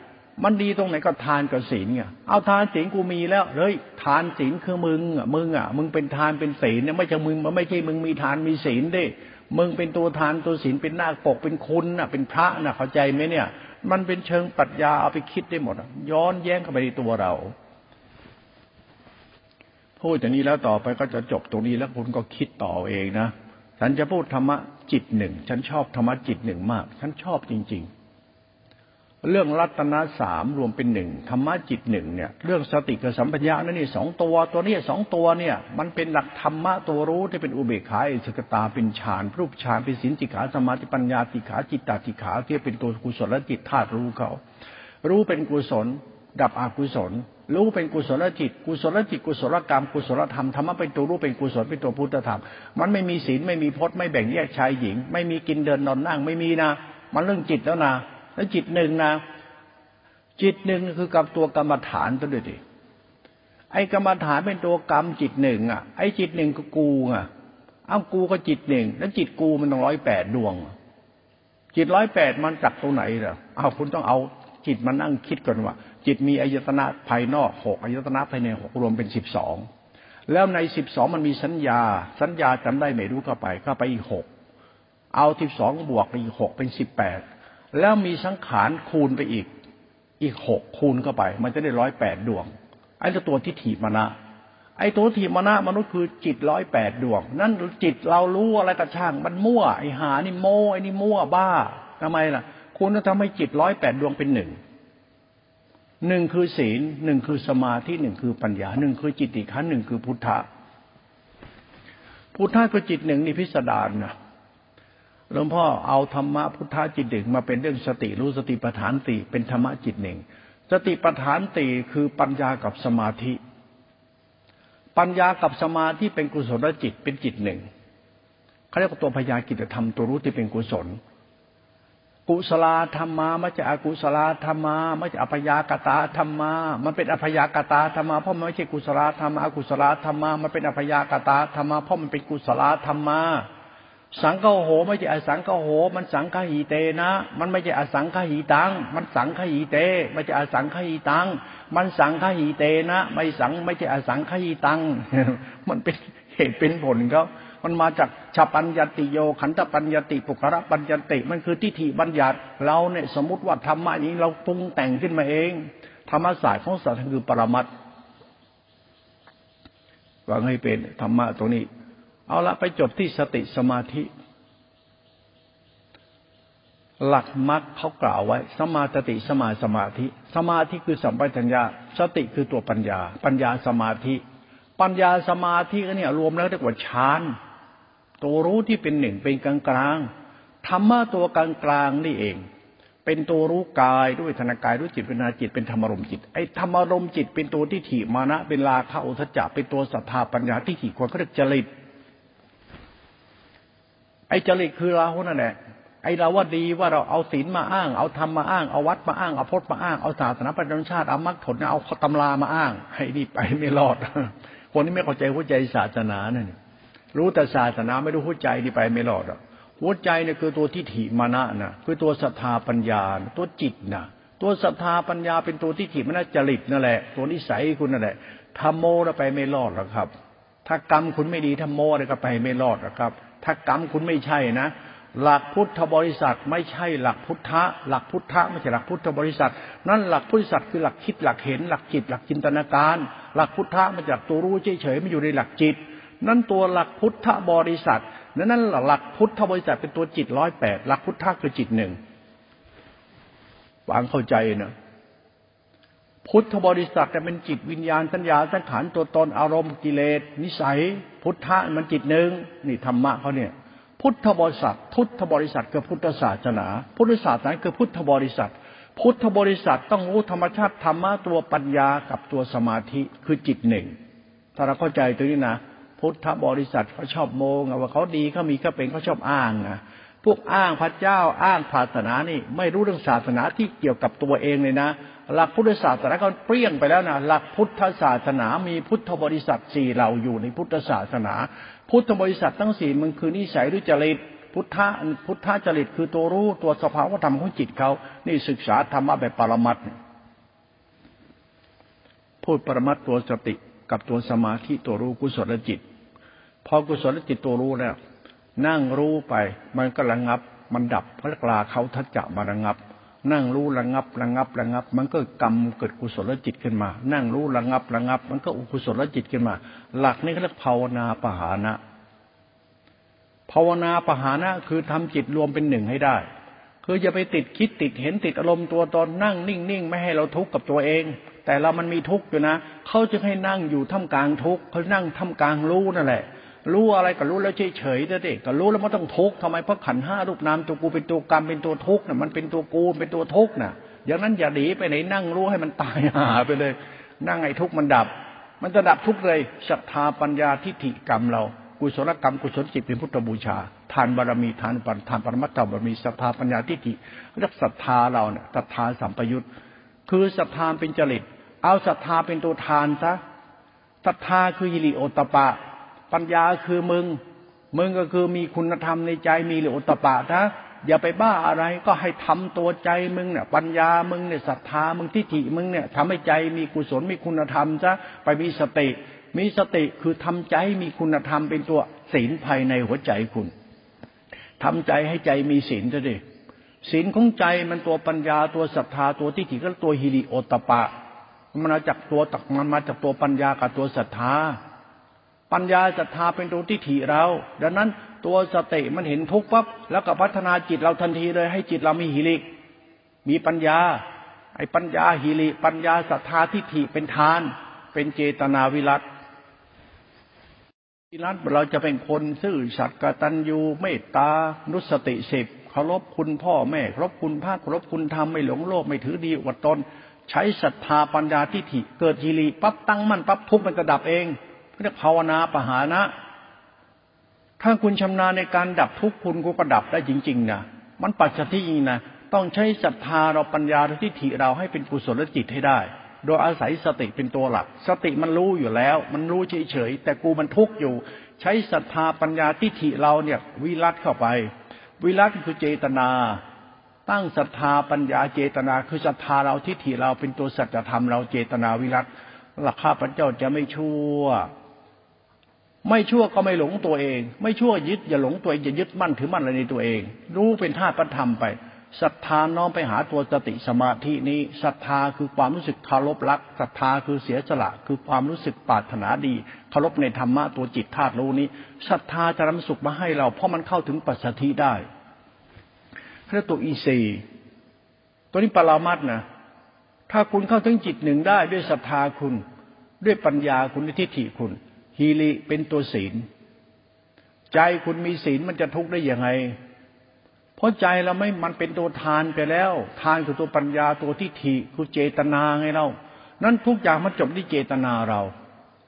มันดีตรงไหนก็ทานกับศีลไง เอาทานศีลกูมีแล้ว เฮ้ย ทานศีลคือมึงอะ มึงอะ มึงเป็นทานเป็นศีลเนี่ยไม่ใช่มึงมันไม่ใช่มึงมีทานมีศีลดิมึงเป็นตัวทานตัวศีลเป็นนาคปกเป็นคุณน่ะ เป็นพระน่ะเข้าใจไหมเนี่ย มันเป็นเชิงปรัชญาเอาไปคิดได้หมด ย้อนแย้งเข้าไปในตัวเรา พูดอย่างนี้แล้วต่อไปก็จะจบตรงนี้แล้วคุณก็คิดต่อเองนะ ฉันจะพูดธรรมะจิตหนึ่ง ฉันชอบธรรมะจิตหนึ่งมาก ฉันชอบจริง ๆ เรื่องรัตนสามรวมเป็นหนึ่งธรรมะจิตหนึ่งเนี่ย เรื่องสติกับสัมปชัญญะนั่นนี่สองตัวตัวนี้สองตัวเนี่ย มันเป็นหลักธรรมะตัวรู้ที่เป็นอุเบกขาเอสกตาเป็นฌานรูปฌานเป็นสินติขาสมาธิปัญญาติขาจิตตติขาที่เป็นตัวกุศลจิตธาตุรู้เขารู้เป็นกุศล ดับอกุศล รู้เป็นกุศลจิต กุศลจิต กุศลกรรม กุศลธรรมธรรมะเป็นตัวรู้เป็นกุศลเป็นตัวพุทธธรรม มันไม่มีศีลไม่มีพจน์ไม่แบ่งแยกชายหญิง ไม่มีกินเดินนอนนั่งไม่มีนะ มันเรื่องจิตแล้วนะ แล้วจิตหนึ่งนะ จิตหนึ่งคือกับตัวกรรมฐานตัวเดียวดิไอ้กรรมฐานเป็นตัวกรรมจิตหนึ่งอะ ไอ้จิตหนึ่งก็กูอะเอากูก็จิตหนึ่งแล้วจิตกูมันต้องร้อยแปดดวง จิตร้อยแปดมันจักตรงไหนล่ะเอาคุณต้องเอาจิตมานั่งคิดก่อนว่า จิตมีอายตนะภายนอกหกอายตนะภายในหกรวมเป็นสิบสองแล้วในสิบสองมันมีสัญญา สัญญาจำได้ไม่รู้เข้าไปเข้าไปอีกหกเอาสิบสองบวกไปอีกหกเป็นสิบแปด แล้วมีสังขารคูณไปอีก อีกหกคูณเข้าไป มันจะได้ร้อยแปดดวง ไอ้ตัวทิฏฐิมณะไอ้ตัวทิฏฐิมณะมนุษย์คือจิตร้อยแปดดวง นั่นจิตเรารู้อะไรกระช่าง มันมั่วไอ้หานี่โมไอ้นี่มั่วบ้าทำไมล่ะ คุณต้องทำให้จิตร้อยแปดดวงเป็นหนึ่งหนึ่งคือศีลหนึ่งคือสมาธิหนึ่งคือปัญญาหนึ่งคือจิตติขันหนึ่งคือพุทธะพุทธะคือจิตหนึ่งนี่พิสดารนะ หลวงพ่อเอาธรรมะพุทธจิตหนึ่งมาเป็นเรื่องสติรู้สติปัฏฐานติเป็นธรรมะจิตหนึ่ง สติปัฏฐานติคือปัญญากับสมาธิ ปัญญากับสมาธิเป็นกุศลจิตเป็นจิตหนึ่งเขาเรียกว่าตัวพยากิจธรรมตัวรู้ที่เป็นกุศล กุศลธรรมาไม่ใช่อกุศลธรรมาไม่ใช่อภยากตาธรรมามันเป็นอภยากตาธรรมาเพราะมันไม่ใช่กุศลธรรมอกุศลธรรมามันเป็นอภยากตาธรรมาเพราะมันเป็นกุศลธรรมา สังฆโหไม่ใช่อสังฆโห มันสังฆหีเตนะ มันไม่ใช่อสังฆหีตัง มันสังฆหีเต ไม่ใช่อสังฆหีตัง มันสังฆหีเตนะ ไม่สังไม่ใช่อสังฆหีตัง มันเป็นเหตุเป็นผลเขามันมาจากชาปัญญติโยขันธปัญญติปุคระปัญญติมันคือทิฏฐิบัญญัติเราเนี่ยสมมติว่าธรรมะนี้เราปรุงแต่งขึ้นมาเอง ธรรมศาสตร์ของศาสตร์คือปรมัตว่าให้เป็นธรรมะตรงนี้ เอาละไปจบที่สติสมาธิ หลักมรรคเขากล่าวไว้ สมาสติสมาสมาธิ สมาธิคือสัมปชัญญะสติคือตัวปัญญา ปัญญาสมาธิ ปัญญาสมาธิก็เนี่ย รวมแล้วเรียกว่าฌานตัวรู้ที่เป็นหนึ่งเป็นกลางกลางธรรมะตัวกลางกลางนี่เอง เป็นตัวรู้กายด้วยธนากายรู้จิตเป็นนาจิตเป็นธรรมรมจิตไอ้ธรรมรมจิตเป็นตัวที่ถี่มานะเป็นลาคะอุทจักเป็นตัวศรัทธาปัญญาที่ถี่คนก็เรียกจริต ไอ้จริตคือเรานั่นแหละไอ้เราว่าดีว่าเราเอาศีลมาอ้าง เอาธรรมมาอ้าง เอาวัดมาอ้าง เอาพจน์มาอ้าง เอาศาสนาประจำชาติ เอามรรคผลเอาตำรามาอ้าง ให้นี่ไปไม่รอด คนที่ไม่เข้าใจหัวใจศาสนาเนี่ยรู้แต่ศาสนาไม่รู้หัวใจนี่ไปไม่รอดหัวใจเนี่ยคือตัวทิฏฐิมานะนะคือตัวศรัทธาปัญญา ตัวจิตนะตัวศรัทธาปัญญาเป็นตัวที่จิมันน่าจริตนั่นแหละ ตัวนิสัยคุณนั่นแหละทำโมแล้วไปไม่รอดหรอกครับ ถ้ากรรมคุณไม่ดีทำโมอะไรก็ไปไม่รอดหรอกครับ ถ้ากรรมคุณไม่ใช่นะ หลักพุทธบริษัทไม่ใช่หลักพุทธะ หลักพุทธะไม่ใช่หลักพุทธบริษัท นั่นหลักพุทธบริษัทคือหลักคิดหลักเห็น หลักจิต หลักจินตนาการ หลักพุทธะมาจากตัวรู้เฉยๆไม่อยู่ในหลักจิต นั่นตัวหลักพุทธบริษัทนั่นนั่นหลักพุทธบริษัทเป็นตัวจิตร้อยแปดหลักพุทธะคือจิตหนึ่งวางเข้าใจนะ พุทธบริษัทแต่เป็นจิตวิญญาณสัญญาสังขารตัวตนอารมณ์กิเลส นิสัย พุทธะมันจิตหนึ่งนี่ธรรมะเขาเนี่ย พุทธบริษัทพุทธบริษัทคือพุทธศาสนา พุทธศาสนาคือพุทธบริษัท พุทธบริษัทต้องรู้ธรรมชาติธรรมะตัวปัญญากับตัวสมาธิคือจิตหนึ่งถ้าเราเข้าใจตัวนี้นะพุทธบริษัทเขาชอบโมงว่าเขาดีเขามีเขาเป็นเขาชอบอ้างนะ พวกอ้างพระเจ้าอ้างศาสนานี่ ไม่รู้เรื่องศาสนาที่เกี่ยวกับตัวเองเลยนะ หลักพุทธศาสนาเขาเปรี้ยงไปแล้วนะหลักพุทธศาสนา มีพุทธบริษัทสี่เหล่าอยู่ในพุทธศาสนา พุทธบริษัททั้งสี่มันคือนิสัยหรือจริตพุทธะพุทธจริตคือตัวรู้ตัวสภาวธรรมของจิตเขา นี่ศึกษาธรรมะแบบปรมัตพูดปรมัตตัวสติกับตัวสมาธิตัวรู้กุศลจิต พอกุศลจิตตัวรู้แล้ว นั่งรู้ไป มันก็ระงับ มันดับพระกลาเขาทัจจะมาระงับ นั่งรู้ระงับระงับระงับ มันก็กรรมเกิดกุศลจิตขึ้นมา นั่งรู้ระงับระงับ มันก็อุกุศลจิตขึ้นมา หลักนี้เขาเรียกภาวนาปหานะภาวนาปหานะคือทำจิตรวมเป็นหนึ่งให้ได้ คืออย่าไปติดคิดติดเห็นติดอารมณ์ตัวตอนนั่งนิ่งๆ ไม่ให้เราทุกข์กับตัวเอง แต่เรามันมีทุกข์อยู่นะ เขาจะให้นั่งอยู่ท่ามกลางทุกข์เขานั่งท่ามกลางรู้นั่นแหละ รู้อะไรก็รู้แล้วเฉยเฉยเด็กก็รู้แล้วมันต้องทุกข์ทำไมเพราะขันห้ารูปนามตัวกูเป็นตัวกรรมเป็นตัวทุกข์น่ะมันเป็นตัวกูเป็นตัวทุกข์น่ะอย่างนั้นอย่าหนีไปไหนนั่งรู้ให้มันตายหาไปเลย นั่งไอ้ทุกข์มันดับ มันจะดับทุกข์เลยศรัทธาปัญญาทิฏฐิกรรมเรากุศลกรรมกุศลจิตเป็นพุทธบูชา ทานบารมีทานปันทานปรมัตถบารมีศรัทธาปัญญาทิฏฐิเรียกศรัทธาเราเนี่ยศรัทธาสัมปยุตคือศรัทธาเป็นจริต เอาศรัทธาเป็นตัวทานซะศรัทธาคือยิริโอตปะ ปัญญาคือมึง มึงก็คือมีคุณธรรมในใจมีหรืออุตปะนะอย่าไปบ้าอะไรก็ให้ทำตัวใจมึงเนี่ยปัญญามึงเนี่ยศรัทธามึงทิฏฐิมึงเนี่ยทำให้ใจมีกุศลมีคุณธรรมซะไปมีสติ มีสติคือทำใจมีคุณธรรมเป็นตัวศีลภายในหัวใจคุณทำใจให้ใจมีศีลจะดิศีลของใจมันตัวปัญญาตัวศรัทธาตัวทิฏฐิก็ตัวฮิริโอตปะ มันมาจากตัวตักมันมาจากตัวปัญญากับตัวศรัทธา ปัญญาศรัทธาเป็นตัวทิฏฐิเรา ดังนั้นตัวสติมันเห็นทุกข์ปั๊บแล้วก็พัฒนาจิตเราทันทีเลยให้จิตเรามีหิริมีปัญญา ไอ้ปัญญาหิริปัญญาศรัทธาทิฏฐิเป็นทาน เป็นเจตนาวิรัตวิรัตเราจะเป็นคนซื่อสัตย์กตัญญูเมตตานุสติสิบเคารพคุณพ่อแม่เคารพคุณพระเคารพคุณธรรมไม่หลงโลภไม่ถือดีอวดตน ใช้ศรัทธาปัญญาทิฏฐิเกิดหิริปั๊บตั้งมั่นปั๊บทุกข์มันจะดับเอง เรียกภาวนาปหานะ ถ้าคุณชำนาญในการดับทุกข์คุณก็ดับได้จริงๆนะมันปัจจัยที่จริงนะต้องใช้ศรัทธาเราปัญญาทิฏฐิเราให้เป็นกุศลจิตให้ได้ โดยอาศัยสติเป็นตัวหลัก สติมันรู้อยู่แล้ว มันรู้เฉยๆแต่กูมันทุกข์อยู่ ใช้ศรัทธาปัญญาทิฏฐิเราเนี่ย วิรัตเข้าไป วิรัตคือเจตนาตั้งศรัทธาปัญญาเจตนา คือศรัทธาเราทิฏฐิเราเป็นตัวสัจธรรมเราเจตนาวิรัตหลักข้าพระเจ้าจะไม่ชั่ว ไม่ชั่วก็ไม่หลงตัวเอง ไม่ชั่วยึดอย่าหลงตัวเองอย่ายึดมั่นถือมั่นอะไรในตัวเอง รู้เป็นธาตุธรรมไปศรัทธาน้อมไปหาตัวสติสมาธินี้ศรัทธาคือความรู้สึกเคารพรักศรัทธาคือเสียสละ คือความรู้สึกปรารถนาดีเคารพในธรรมะตัวจิตธาตุรู้นี้ศรัทธาจะนำสุขมาให้เรา เพราะมันเข้าถึงปัสสัทธิได้เรียกตัว easyตัวนี้ปรามัดนะถ้าคุณเข้าถึงจิตหนึ่งได้ด้วยศรัทธาคุณ ด้วยปัญญาคุณด้วยทิฏฐิคุณ ฮีริเป็นตัวศีล ใจคุณมีศีลมันจะทุกข์ได้ยังไง เพราะใจเราไม่มันเป็นตัวทานไปแล้ว ทานคือตัวปัญญาตัวทิฏฐิคือเจตนาไงเรา นั้นทุกอย่างมันจบที่เจตนาเรา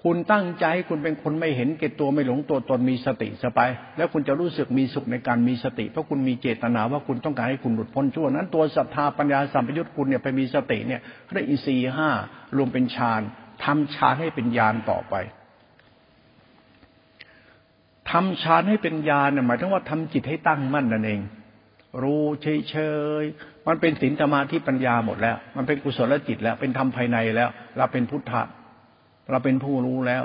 คุณตั้งใจคุณเป็นคนไม่เห็นเกตตัวไม่หลงตัวตนมีสติสบายแล้วคุณจะรู้สึกมีสุขในการมีสติ เพราะคุณมีเจตนาว่าคุณต้องการให้คุณหลุดพ้นชั่วนั้น ตัวศรัทธาปัญญาสัมปยุตคุณเนี่ยไปมีสติเนี่ยได้อินทรีย์ห้ารวมเป็นฌานทำฌานให้เป็นญาณต่อไป ทำฌานให้เป็นญาณหมายถึงว่าทำจิตให้ตั้งมั่นนั่นเอง รู้เฉยๆ มันเป็นศีลสมาธิปัญญาหมดแล้ว มันเป็นกุศลจิตแล้ว เป็นธรรมภายในแล้ว เราเป็นพุทธะ เราเป็นผู้รู้แล้ว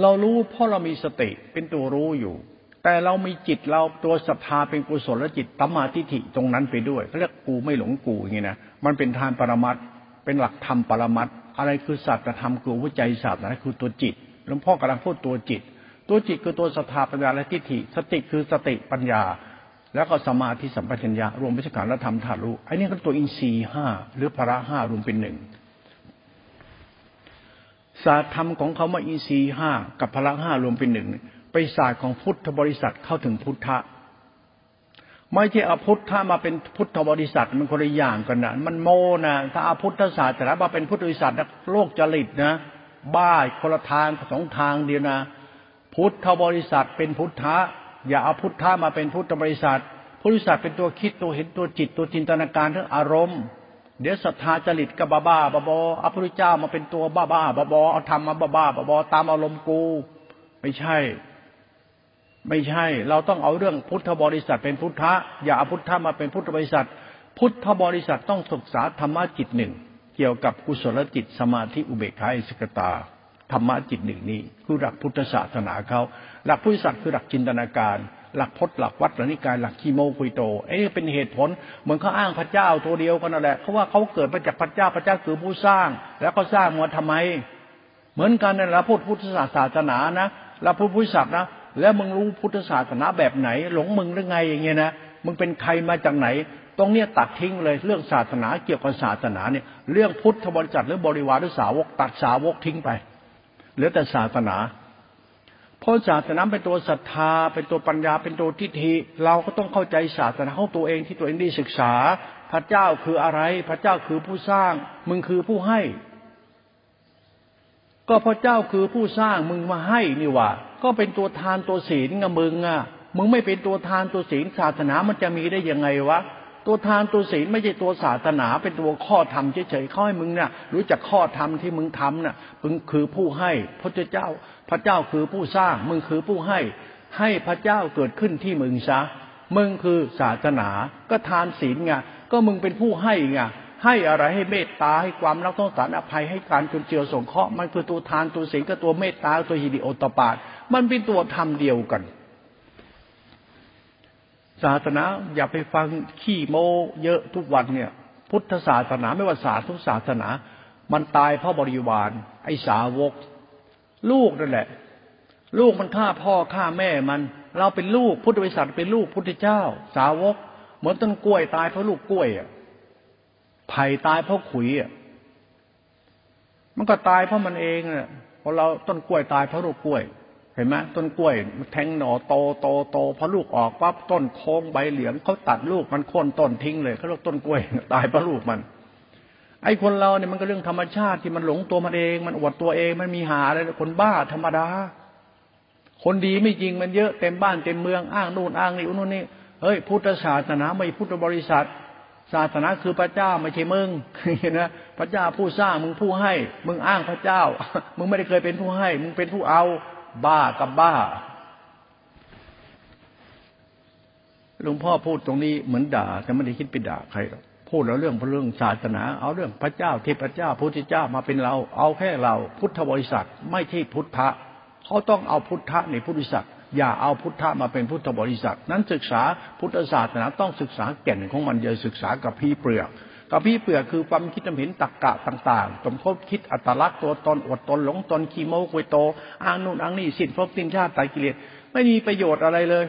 เรารู้เพราะเรามีสติเป็นตัวรู้อยู่ แต่เรามีจิตเราตัวศรัทธาเป็นกุศลจิตตัมมาทิฏฐิตรงนั้นไปด้วยเขาเรียกกูไม่หลงกูอย่างนี้นะ มันเป็นทานปรมัตเป็นหลักธรรมปรมัตอะไรคือศาสัจธรรมคือหัวใจศาสตร์นะคือตัวจิตหลวงพ่อกำลังพูดตัวจิต ตัวจิตคือตัวศรัทธาปัญญาและทิฏฐิ สติคือสติปัญญา แล้วก็สมาธิสัมปชัญญะรวมวิชการและธรรมธาตุรู้ไอ้นี่ก็ตัวอินทรีย์ห้าหรือพระห้ารวมเป็นหนึ่งศาสตร์ธรรมของเขาว่าอินทรีย์ห้ากับพละห้ารวมเป็นหนึ่งไปศาสตร์ของพุทธบริษัทเข้าถึงพุทธะไม่ใช่อาพุทธะมาเป็นพุทธบริษัทมันคนละอย่างกันนะมันโมนะถ้าอาพุทธศาสตร์แต่ละมาเป็นพุทธบริษัทโลกจริตนะบ้าคนละทางสองทางเดียวนะ พุทธบริษัทเป็นพุทธะอย่าเอาพุทธะมาเป็นพุทธบริษัทพุทธบริษัทเป็นตัวคิดตัวเห็นตัวจิตตัวจินตนาการเรื่องอารมณ์ เดี๋ยวศรัทธาจริตกับบ้าบ้าบอเอาพระเจ้ามาเป็นตัวบ้าบ้าบอเอาธรรมมาบ้าบ้าบอตามอารมณ์กู ไม่ใช่ ไม่ใช่ เราต้องเอาเรื่องพุทธบริษัทเป็นพุทธะอย่าเอาพุทธะมาเป็นพุทธบริษัท พุทธบริษัทต้องศึกษาธรรมะจิตหนึ่งเกี่ยวกับกุศลจิตสมาธิอุเบกขาอิสกตา ธรรมะจิตหนึ่งนี้ คือหลักพุทธศาสนาเขาหลักพุทธศาสนาคือหลักจินตนาการ หลักพจน์หลักวัดหลักนิกายหลักคีโมคุยโตไอ้นี่เป็นเหตุผลเหมือนเขาอ้างพระเจ้าตัวเดียวกันนั่นแหละเพราะว่าเขาเกิดมาจากพระเจ้าพระเจ้าคือผู้สร้าง แล้วก็สร้างมาทำไม เหมือนกันนั่นแหละพูดพุทธศาสนานะเราพูดพุทธศาสนาแล้วมึงรู้พุทธศาสนาแบบไหน หลงมึงหรือไงอย่างเงี้ยนะมึงเป็นใครมาจากไหน ตรงเนี้ยตัดทิ้งเลยเรื่องศาสนาเกี่ยวกับศาสนาเนี่ย เรื่องพุทธบริษัทหรือบริวารหรือสาวกตัดสาวกทิ้งไป เหลือแต่ศาสนา เพราะศาสนาเป็นตัวศรัทธา เป็นตัวปัญญาเป็นตัวทิฏฐิ เราก็ต้องเข้าใจศาสนาของตัวเองที่ตัวเองได้ศึกษา พระเจ้าคืออะไร พระเจ้าคือผู้สร้าง มึงคือผู้ให้ ก็พระเจ้าคือผู้สร้างมึงมาให้นี่ว่า ก็เป็นตัวทานตัวศีลงมึงอะมึงไม่เป็นตัวทานตัวศีลศาสนามันจะมีได้ยังไงวะ ตัวทานตัวศีลไม่ใช่ตัวศาสนา เป็นตัวข้อธรรมเฉยๆข้อให้มึงเนี่ยรู้จักข้อธรรมที่มึงทำน่ะมึงคือผู้ให้พระเจ้า พระเจ้าคือผู้สร้าง มึงคือผู้ให้ ให้พระเจ้าเกิดขึ้นที่มึงซะมึงคือศาสนา ก็ทานศีลไงก็มึงเป็นผู้ให้ไงให้อะไรให้เมตตาให้ความรักต้องสารอภัยให้การจนเจือสงเคราะห์มันคือตัวทานตัวศีลก็ตัวเมตตาตัวฮิริโอตปาดมันเป็นตัวธรรมเดียวกัน ศาสนาอย่าไปฟังขี้โมเยอะทุกวันเนี่ย พุทธศาสนาไม่ว่าศาสนาทุกศาสนา มันตายเพราะบริวาร ไอ้สาวก ลูกนั่นแหละ ลูกมันฆ่าพ่อฆ่าแม่มัน เราเป็นลูกพุทธบริษัทเป็นลูกพุทธเจ้า สาวก เหมือนต้นกล้วยตายเพราะลูกกล้วยอะไผ่ตายเพราะขุยอะมันก็ตายเพราะมันเองอะพอเราต้นกล้วยตายเพราะลูกกล้วย เห็นไหมต้นกล้วยแทงหน่อโตโตโตพอลูกออกปั๊บต้นโค้งใบเหลืองเขาตัดลูกมันโค่นต้นทิ้งเลยเขาเรียกต้นกล้วยตายเพราะลูกมัน ไอ้คนเราเนี่ยมันก็เรื่องธรรมชาติที่มันหลงตัวมันเอง มันอวดตัวเองมันมีหาอะไรคนบ้าธรรมดา คนดีไม่จริงมันเยอะเต็มบ้านเต็มเมืองอ้างนู่นอ้างนี่นู่นนี่เฮ้ยพุทธศาสนาไม่พุทธบริษัท ศาสนาคือพระเจ้าไม่ใช่มึงเห็นไหมพระเจ้าผู้สร้างมึงผู้ให้ มึงอ้างพระเจ้า มึงไม่ได้เคยเป็นผู้ให้ มึงเป็นผู้เอา บ้ากับบ้าหลวงพ่อพูดตรงนี้เหมือนด่า แต่ไม่ได้คิดไปด่าใครหรอกพูดแล้วเรื่องเรื่องศาสนา เอาเรื่องพระเจ้าเทพเจ้าพุทธเจ้ามาเป็นเรา เอาแค่เราพุทธบริษัทไม่ใช่พุทธะเขาต้องเอาพุทธะในพุทธบริษัทอย่าเอาพุทธะมาเป็นพุทธบริษัทนั้นศึกษาพุทธศาสนาต้องศึกษาแก่นของมันอย่าศึกษากับพี่เปลือก กับพี่เปลือกคือความคิดเห็นตักกะต่างๆ สมคบคิดอัตลักษณ์ตัวตนอดตนหลงตนขีโมกุยโตอ้างนู่นอ้างนี่สิ้นพบสิ้นชาติตายกิเลสไม่มีประโยชน์อะไรเลย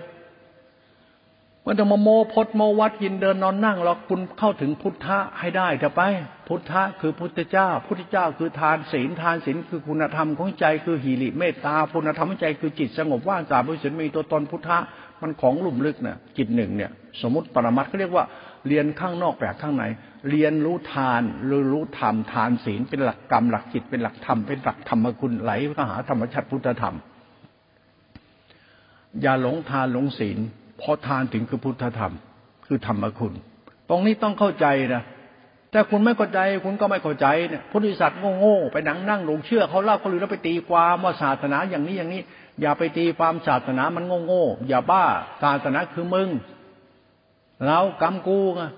มันจะมาโมพดโมวัดยินเดินนอนนั่งหรอกคุณเข้าถึงพุทธะให้ได้จะไป พุทธะคือพุทธเจ้า พุทธเจ้าคือทานศีลทานศีลคือคุณธรรมของใจคือหิริเมตตาคุณธรรมของใจคือจิตสงบว่างจากบริสุทธิ์มีตัวตนพุทธะมันของลุ่มลึกเนี่ยจิตหนึ่งเนี่ย สมมติปรมัตเขาเรียกว่า เรียนข้างนอกแปลกข้างใน เรียนรู้ทานหรือรู้ธรรมทานศีลเป็นหลักกรรมหลักจิตเป็นหลักธรรมเป็นหลักธรรมคุณไหลก็หาธรรมชาติพุทธธรรม อย่าหลงทานหลงศีลเพราะทานถึงคือพุทธธรรม คือธรรมคุณ ตรงนี้ต้องเข้าใจนะแต่คุณไม่เข้าใจคุณก็ไม่เข้าใจเนี่ยพุทธิสัตว์โง่ๆไปนั่งนั่งหลงเชื่อเขาเล่าเขาลือแล้วไปตีความว่าศาสนาอย่างนี้อย่างนี้ อย่าไปตีความศาสนามันโง่ๆอย่าบ้าศาสนาคือมึง เรากรรมกู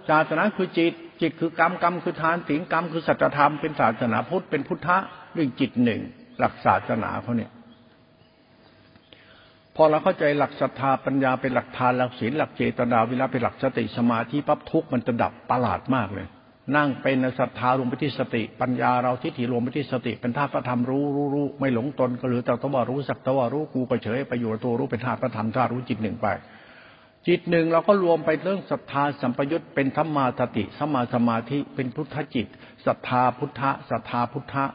ศาสนาคือจิต จิตคือกรรมกรรมคือทานศีลกรรมคือสัจธรรมเป็นศาสนาพุทธเป็นพุทธะเรื่องจิตหนึ่ง หลักศาสนาเขาเนี่ย พอเราเข้าใจหลักศรัทธาปัญญาเป็นหลักทานหลักศีลหลักเจตนาเวลาเป็นหลักสติสมาธิปั๊บทุกมันจะดับประหลาดมากเลย นั่งเป็นศรัทธารวมไปที่สติ ปัญญาเราทิฏฐิรวมไปที่สติ เป็นธาตุพระธรรมรู้รู้รู้ไม่หลงตนก็หรือแต่ตัวรู้สักตัวรู้กูก็เฉยไปอยู่ตัวรู้เป็นธาตุพระธรรมธาตุรู้จิตหนึ่งไป จิตหนึ่งเราก็รวมไปเรื่องศรัทธาสัมปยุตเป็นธรรมาสติสมาสมาธิเป็นพุทธจิตศรัทธาพุทธะศรัทธาพุทธะ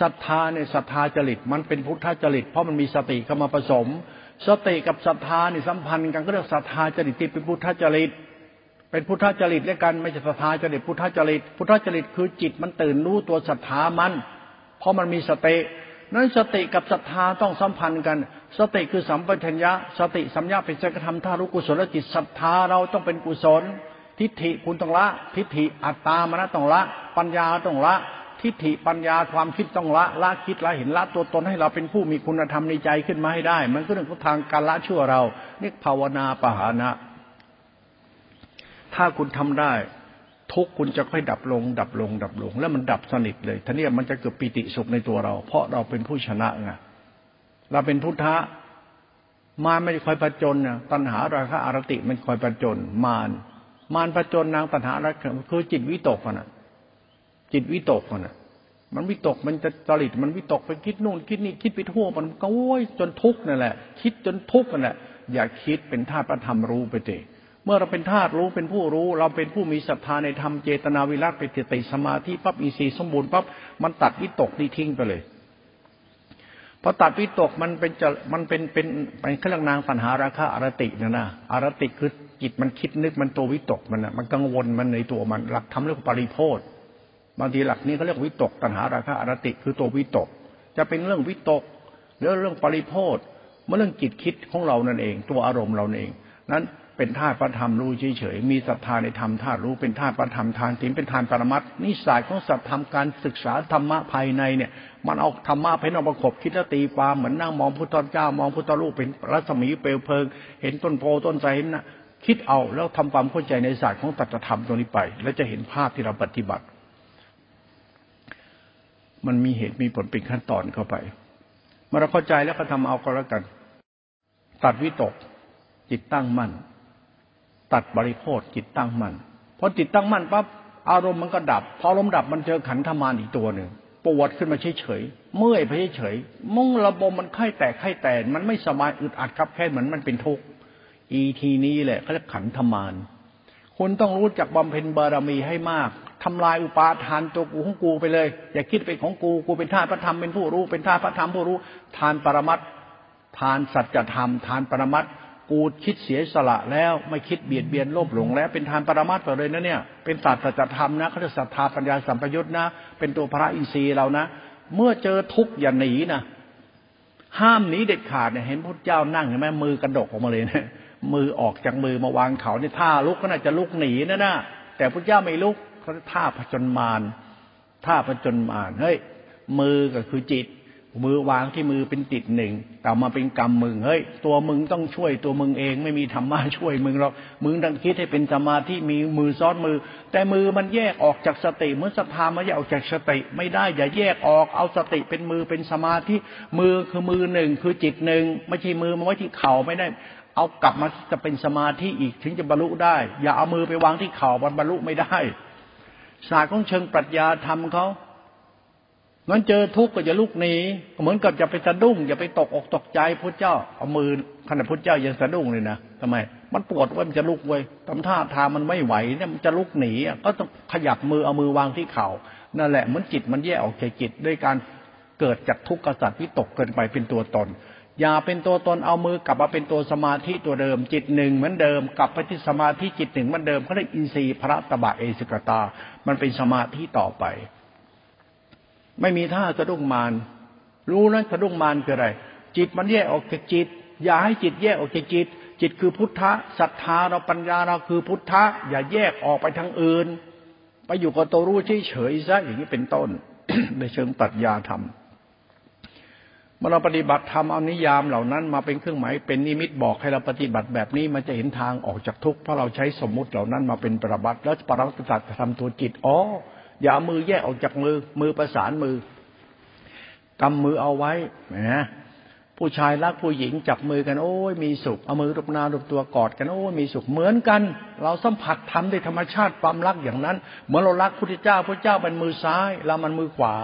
ศรัทธาเนี่ยศรัทธาจริตมันเป็นพุทธจริต เพราะมันมีสติเข้ามาผสม สติกับศรัทธาเนี่ยสัมพันธ์กันก็เรียกศรัทธาจริตที่เป็นพุทธจริต เป็นพุทธจริตด้วกันไม่ใช่ศรัทธาจริตพุทธจริต พุทธจริตคือจิตมันตื่นรู้ตัวศรัทธามัน เพราะมันมีสตินั้นสติกับศรัทธาต้องสัมพันธ์กัน สติคือสัมปชัญญะ สติสัมยาเป็นสัจธรรมท่ารู้กุศลจิตศรัทธาเราต้องเป็นกุศล ทิฏฐิคุณต้องละ ทิฏฐิอัตตามนะต้องละ ปัญญาต้องละ ทิฏฐิปัญญาความคิดต้องละละคิดละเห็นละตัวตนให้เราเป็นผู้มีคุณธรรมในใจขึ้นมาให้ได้ มันก็เรื่องของทางการละชั่วเราเนี่ภาวนาปหานะ ถ้าคุณทำได้ทุกคุณจะค่อยดับลง ดับลง ดับลง แล้วมันดับสนิทเลยท่านี้มันจะเกิดปิติสุขในตัวเรา เพราะเราเป็นผู้ชนะไง เราเป็นพุทธะมาไม่คอยประจนนะตัณหาราคะอารติมันคอยประจน มารมารประจนนางตัณหาราคะคือจิตวิตกนะจิตวิตกมันอะ มันวิตกมันจะจริตมันวิตกไปคิดนู่นคิดนี่คิดไปทั่วมันก็โอ้ยจนทุกข์นั่นแหละ คิดจนทุกข์นั่นแหละอย่าคิดเป็นธาตุพระธรรมรู้ไปเถอะเมื่อเราเป็นธาตุรู้เป็นผู้รู้ เราเป็นผู้มีศรัทธาในธรรมเจตนาวิรัตไปติสมาธิปั๊บมีสีสมบูรณ์ปั๊บมันตัดวิตกนี่ทิ้งไปเลย พอตัดวิตกมันเป็นจะมันเป็นเป็นเป็นเครื่องนางปัญหาราคาอารตินะนะอารติคือจิตมันคิดนึกมันตัววิตกมันนะมันกังวลมันในตัวมันหลักทำเรื่องปริโพธบางทีหลักนี้เขาเรียกวิตกตัณหาราคะอรติคือตัววิตก จะเป็นเรื่องวิตกหรือเรื่องปริโพธเมื่อเรื่องจิตคิดของเรานั่นเอง ตัวอารมณ์เราเอง นั้นเป็นธาตุประธรรมรู้เฉยๆ มีศรัทธาในธรรมธาตุรู้เป็นธาตุประธรรมทานศีลเป็นทานปรมัตนิสัยของสัตธรรมการศึกษาธรรมะภายในเนี่ย มันเอาธรรมะเป็นองประกบคิดแล้วตีความเหมือนนั่งมองพุทธเจ้ามองพุทธรูปเป็นรัศมีเปลวเพลิง เห็นต้นโพต้นไทรนะคิดเอาแล้วทำความเข้าใจในศาสตร์ของตัตธรรมตรงนี้ไป แล้วจะเห็นภาพที่เราปฏิบัติ มันมีเหตุมีผลเป็นขั้นตอนเข้าไปเมื่อเราเข้าใจแล้วก็ทำเอาก็แล้วกัน ตัดวิตกจิตตั้งมั่น ตัดบริโภคจิตตั้งมั่นพอจิตตั้งมั่นปั๊บอารมณ์มันก็ดับ พออารมณ์ดับมันเจอขันธมานอีกตัวหนึ่งปวดขึ้นมาเฉยๆเมื่อยไปเฉยๆมุ่งระบมมันไข้แตกไข้แตนมันไม่สบายอึดอัดครับแค่เหมือนมันเป็นทุกข์อีทีนี้แหละเขาเรียกขันธมานคุณต้องรู้จักบำเพ็ญบารมีให้มากทำลายอุปาทานตัวกูของกูไปเลย อย่าคิดเป็นของกูกูเป็นธาตุพระธรรมเป็นผู้รู้เป็นธาตุพระธรรมผู้รู้ ทานปรมัตทานสัจธรรม ทานปรมัต กูคิดเสียสละแล้ว ไม่คิดเบียดเบียนโลภหลงแล้ว เป็นทานปรมัตไปเลยนะเนี่ย เป็นศาสตร์สัจธรรมนะเขาจะศรัทธาปัญญาสัมปยุตนะ เป็นตัวพระอินทรีย์เรานะ เมื่อเจอทุกข์อย่าหนีนะห้ามหนีเด็ดขาดเนี่ยเห็นพระเจ้านั่งเห็นไหมมือกระดกออกมาเลยนะมือออกจากมือมาวางเขาเนี่ยท่าลุกก็น่าจะลุกหนีนะนะแต่พระเจ้าไม่ลุกเขาท่าผจญมารท่าผจญมารเฮ้ยมือก็คือจิต มือวางที่มือเป็นจิตหนึ่งแต่มาเป็นกรรมมึงเฮ้ยตัวมึงต้องช่วยตัวมึงเอง ไม่มีธรรมะช่วยมึงหรอกมึงต้องคิดให้เป็นสมาธิมีมือซ้อนมือ แต่มือมันแยกออกจากสติเมื่อสภามาแยกออกจากสติ ไม่ได้อย่าแยกออกเอาสติเป็นมือเป็นสมาธิมือคือมือหนึ่งคือจิตหนึ่งไม่ใช่มือมาไว้ที่เข่าไม่ได้ เอากลับมาจะเป็นสมาธิอีกถึงจะบรรลุได้ อย่าเอามือไปวางที่เข่าบรรลุไม่ได้ศาสตร์ของเชิงปรัชญาธรรมเขา งั้นเจอทุกข์ก็อย่าลุกหนีเหมือนกับจะไปสะดุ้งอย่าไปตกอกตกใจพระเจ้าเอามือขณะพระเจ้ายังสะดุ้งเลยนะทำไม มันปวดว่ามันจะลุกเว้ยทำท่าทางมันไม่ไหวเนี่ยมันจะลุกหนีก็ต้องขยับมือเอามือวางที่เข่านั่นแหละเหมือนจิตมันแยกออกจากจิตด้วยการเกิดจากทุกข์กษัตริย์วิตกเกินไปเป็นตัวตน อย่าเป็นตัวตนเอามือกลับมาเป็นตัวสมาธิตัวเดิม จิตหนึ่งเหมือนเดิมกลับไปที่สมาธิจิตหนึ่งเหมือนเดิมเขาเรียกอินทรีย์พระตบะเอสิกตา มันเป็นสมาธิต่อไป ไม่มีท่าสะดุ้งมานรู้นั้นสะดุ้งมานคืออะไร จิตมันแยกออกจากจิต อย่าให้จิตแยกออกจากจิต จิตคือพุทธะศรัทธาเราปัญญาเราคือพุทธะ อย่าแยกออกไปทางอื่น ไปอยู่กับตัวรู้เฉยๆซะอย่างนี้เป็นต้นในเชิงปรัชญาธรรมเมื่อเราปฏิบัติทำเอานิยามเหล่านั้นมาเป็นเครื่องหมายเป็นนิมิตบอกให้เราปฏิบัติแบบนี้มันจะเห็นทางออกจากทุกข์เพราะเราใช้สมมุติเหล่านั้นมาเป็นประบัติแล้วปรัตตัดทำตัวจิตอ๋อ อย่ามือแยกออกจากมือ มือประสานมือกำมือเอาไว้นะผู้ชายรักผู้หญิงจับมือกันโอ้ยมีสุขเอามือรูปนารูปตัวกอดกันโอ้ยมีสุขเหมือนกัน เราสัมผัสทำด้วยธรรมชาติความรักอย่างนั้นเหมือนเรารักพุทธเจ้าพระเจ้าเป็นมือซ้ายเรามันมือขวา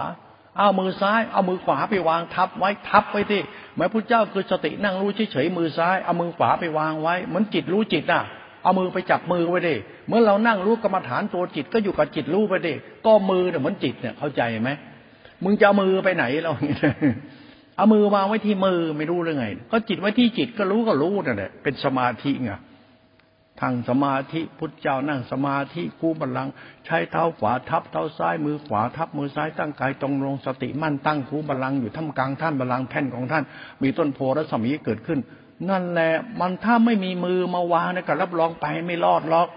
เอามือซ้ายเอามือขวาไปวางทับไว้ทับไว้ที่หมายพระเจ้าคือสตินั่งรู้เฉยๆมือซ้ายเอามือขวาไปวางไว้เหมือนจิตรู้จิตอะ เอามือไปจับมือไว้ดิเมื่อเรานั่งรู้กรรมฐานตัวจิตก็อยู่กับจิตรู้ไปดิก็มือเนี่ยเหมือนจิตเนี่ยเข้าใจไหมมึงจะเอามือไปไหนเราเอามือวางไว้ที่มือไม่รู้เรื่องไง ก็จิตไว้ที่จิตก็รู้ก็รู้นั่นแหละเป็นสมาธิไงทางสมาธิพุทธเจ้านั่งสมาธิกู้บัลลังใช้เท้าขวาทับเท้าซ้ายมือขวาทับมือซ้ายตั้งกายตรงลงสติมั่นตั้งคู่บัลลังอยู่ท่ามกลางท่านบัลลังแท่นของท่าน มีต้นโพและสมีเกิดขึ้น นั่นแหละมันถ้าไม่มีมือมาวางเนี่ยก็รับรองไปไม่รอดหรอก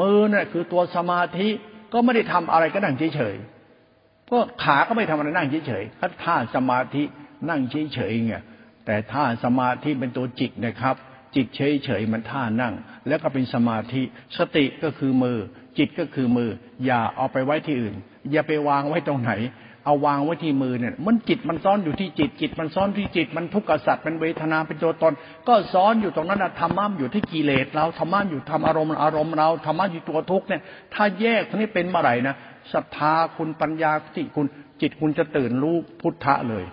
มือเนี่ยคือตัวสมาธิก็ไม่ได้ทำอะไรก็นั่งเฉยๆก็ขาก็ไม่ทำอะไรนั่งเฉยๆถ้าสมาธินั่งเฉยๆไงแต่ถ้าสมาธิเป็นตัวจิตนะครับ จิตเฉยเฉยมันท่านั่ง แล้วก็เป็นสมาธิ สติก็คือมือ จิตก็คือมือ อย่าเอาไปไว้ที่อื่น อย่าไปวางไว้ตรงไหน เอาวางไว้ที่มือเนี่ย มันจิตมันซ้อนอยู่ที่จิต จิตมันซ้อนที่จิต มันทุกข์กษัตริย์เป็นเวทนาเป็นตัวตน ก็ซ้อนอยู่ตรงนั้นนะธรรมะอยู่ที่กิเลสเราธรรมะอยู่ทำอารมณ์อารมณ์เราธรรมะอยู่ตัวทุกข์เนี่ย ถ้าแยกทั้งนี้เป็นเมื่อไหร่นะศรัทธาคุณปัญญาสิคุณ จิตคุณจะตื่นรู้พุทธะเลย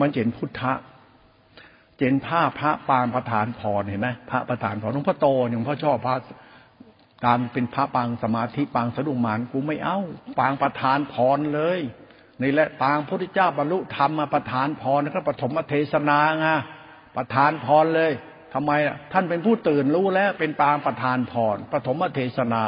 มันเห็นพุทธะเจนผ้าพระปางประธานพรเห็นไหมพระประธานพรหลวงพ่อโตหลวงพ่อชอบพระ ตามเป็นพระปางสมาธิปางสะดุ้งมานกูไม่เอาปางประธานพรเลยนี่แหละปางพระพุทธเจ้าบรรลุธรรมมาประธานพรนะครับปฐมเทศนาไงประธานพรเลยทำไมท่านเป็นผู้ตื่นรู้แล้วเป็นปางประธานพรปฐมเทศนา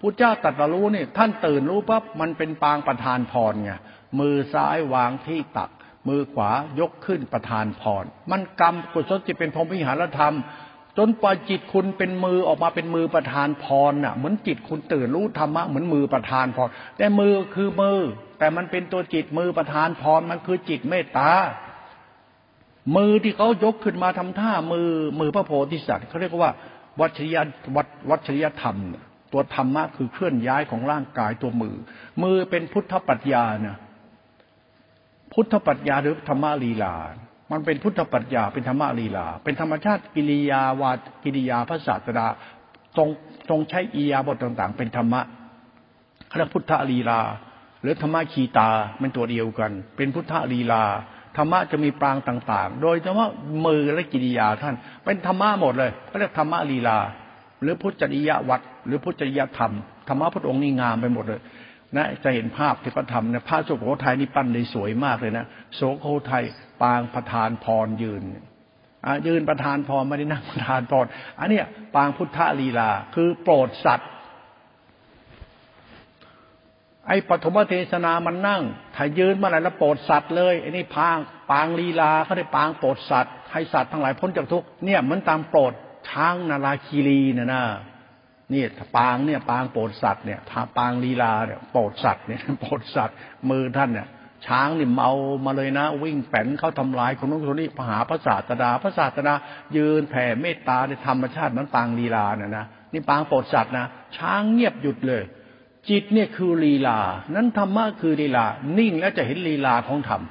พุทธเจ้าตรัสรู้นี่ท่านตื่นรู้ปั๊บมันเป็นปางประธานพรไงมือซ้ายวางที่ตัก มือขวายกขึ้นประทานพรมันกรรมกุศลจิตเป็นพรหมวิหารธรรม จนปล่อยจิตคุณเป็นมือออกมาเป็นมือประทานพรน่ะ เหมือนจิตคุณตื่นรู้ธรรมะเหมือนมือประทานพร แต่มือคือมือ แต่มันเป็นตัวจิตมือประทานพรมันคือจิตเมตตา มือที่เขายกขึ้นมาทำท่ามือมือพระโพธิสัตว์เขาเรียกว่าวัชยวัวัชยธรรม ตัวธรรมะคือเคลื่อนย้ายของร่างกายตัวมือ มือเป็นพุทธปัญญาเนี่ยพุทธปัญญาหรือธรรมลีลา มันเป็นพุทธปัญญาเป็นธรรมลีลา เป็นธรรมชาติกิริยาวากิริยาพระศาสดาทรงทรงใช้อียาบทต่าง ๆ เป็นธรรมะเรียกพุทธลีลา หรือธรรมะขีตาเป็นตัวเดียวกัน เป็นพุทธลีลาธรรมะจะมีปรางต่าง ๆ โดยเฉพาะมือและกิริยาท่าน เป็นธรรมะหมดเลยเขาเรียกธรรมะลีลา หรือพุทธจริยวัด หรือพุทธจริยธรรมธรรมะพระองค์นี่งามไปหมดเลย นะจะเห็นภาพที่พระธรรมนะพระสุโขทัยนี่ปั้นได้สวยมากเลยนะโสโขทัยปางประธานพรยืนยืนประธานพรไม่ได้นั่งประธานพรอันนี้ปางพุทธลีลา คือโปรดสัตว์ ไอ้ปฐมเทศนามันนั่งถ้ายืนเมื่อไหร่แล้วโปรดสัตว์เลยไอ้นี่พางปางลีลาเขาได้ปางโปรดสัตว์ให้สัตว์ทั้งหลายพ้นจากทุกเนี่ยเหมือนตามโปรดช้างนาราคีรีนะนะ นี่ปางเนี่ยปางโปรดสัตว์เนี่ยทาปางลีลาเนี่ยโปรดสัตว์เนี่ยโปรดสัตว์มือท่านเนี่ยช้างนี่เมามาเลยนะ วิ่งแป้นเขาทำลายคนนู้นคนนี้หาพระศาสดาพระศาสดายืนแผ่เมตตาในธรรมชาติมันปางลีลาเนี่ยนะนี่ปางโปรดสัตว์นะช้างเงียบหยุดเลย จิตเนี่ยคือลีลา นั้นธรรมะคือลีลา นิ่งแล้วจะเห็นลีลาของธรรม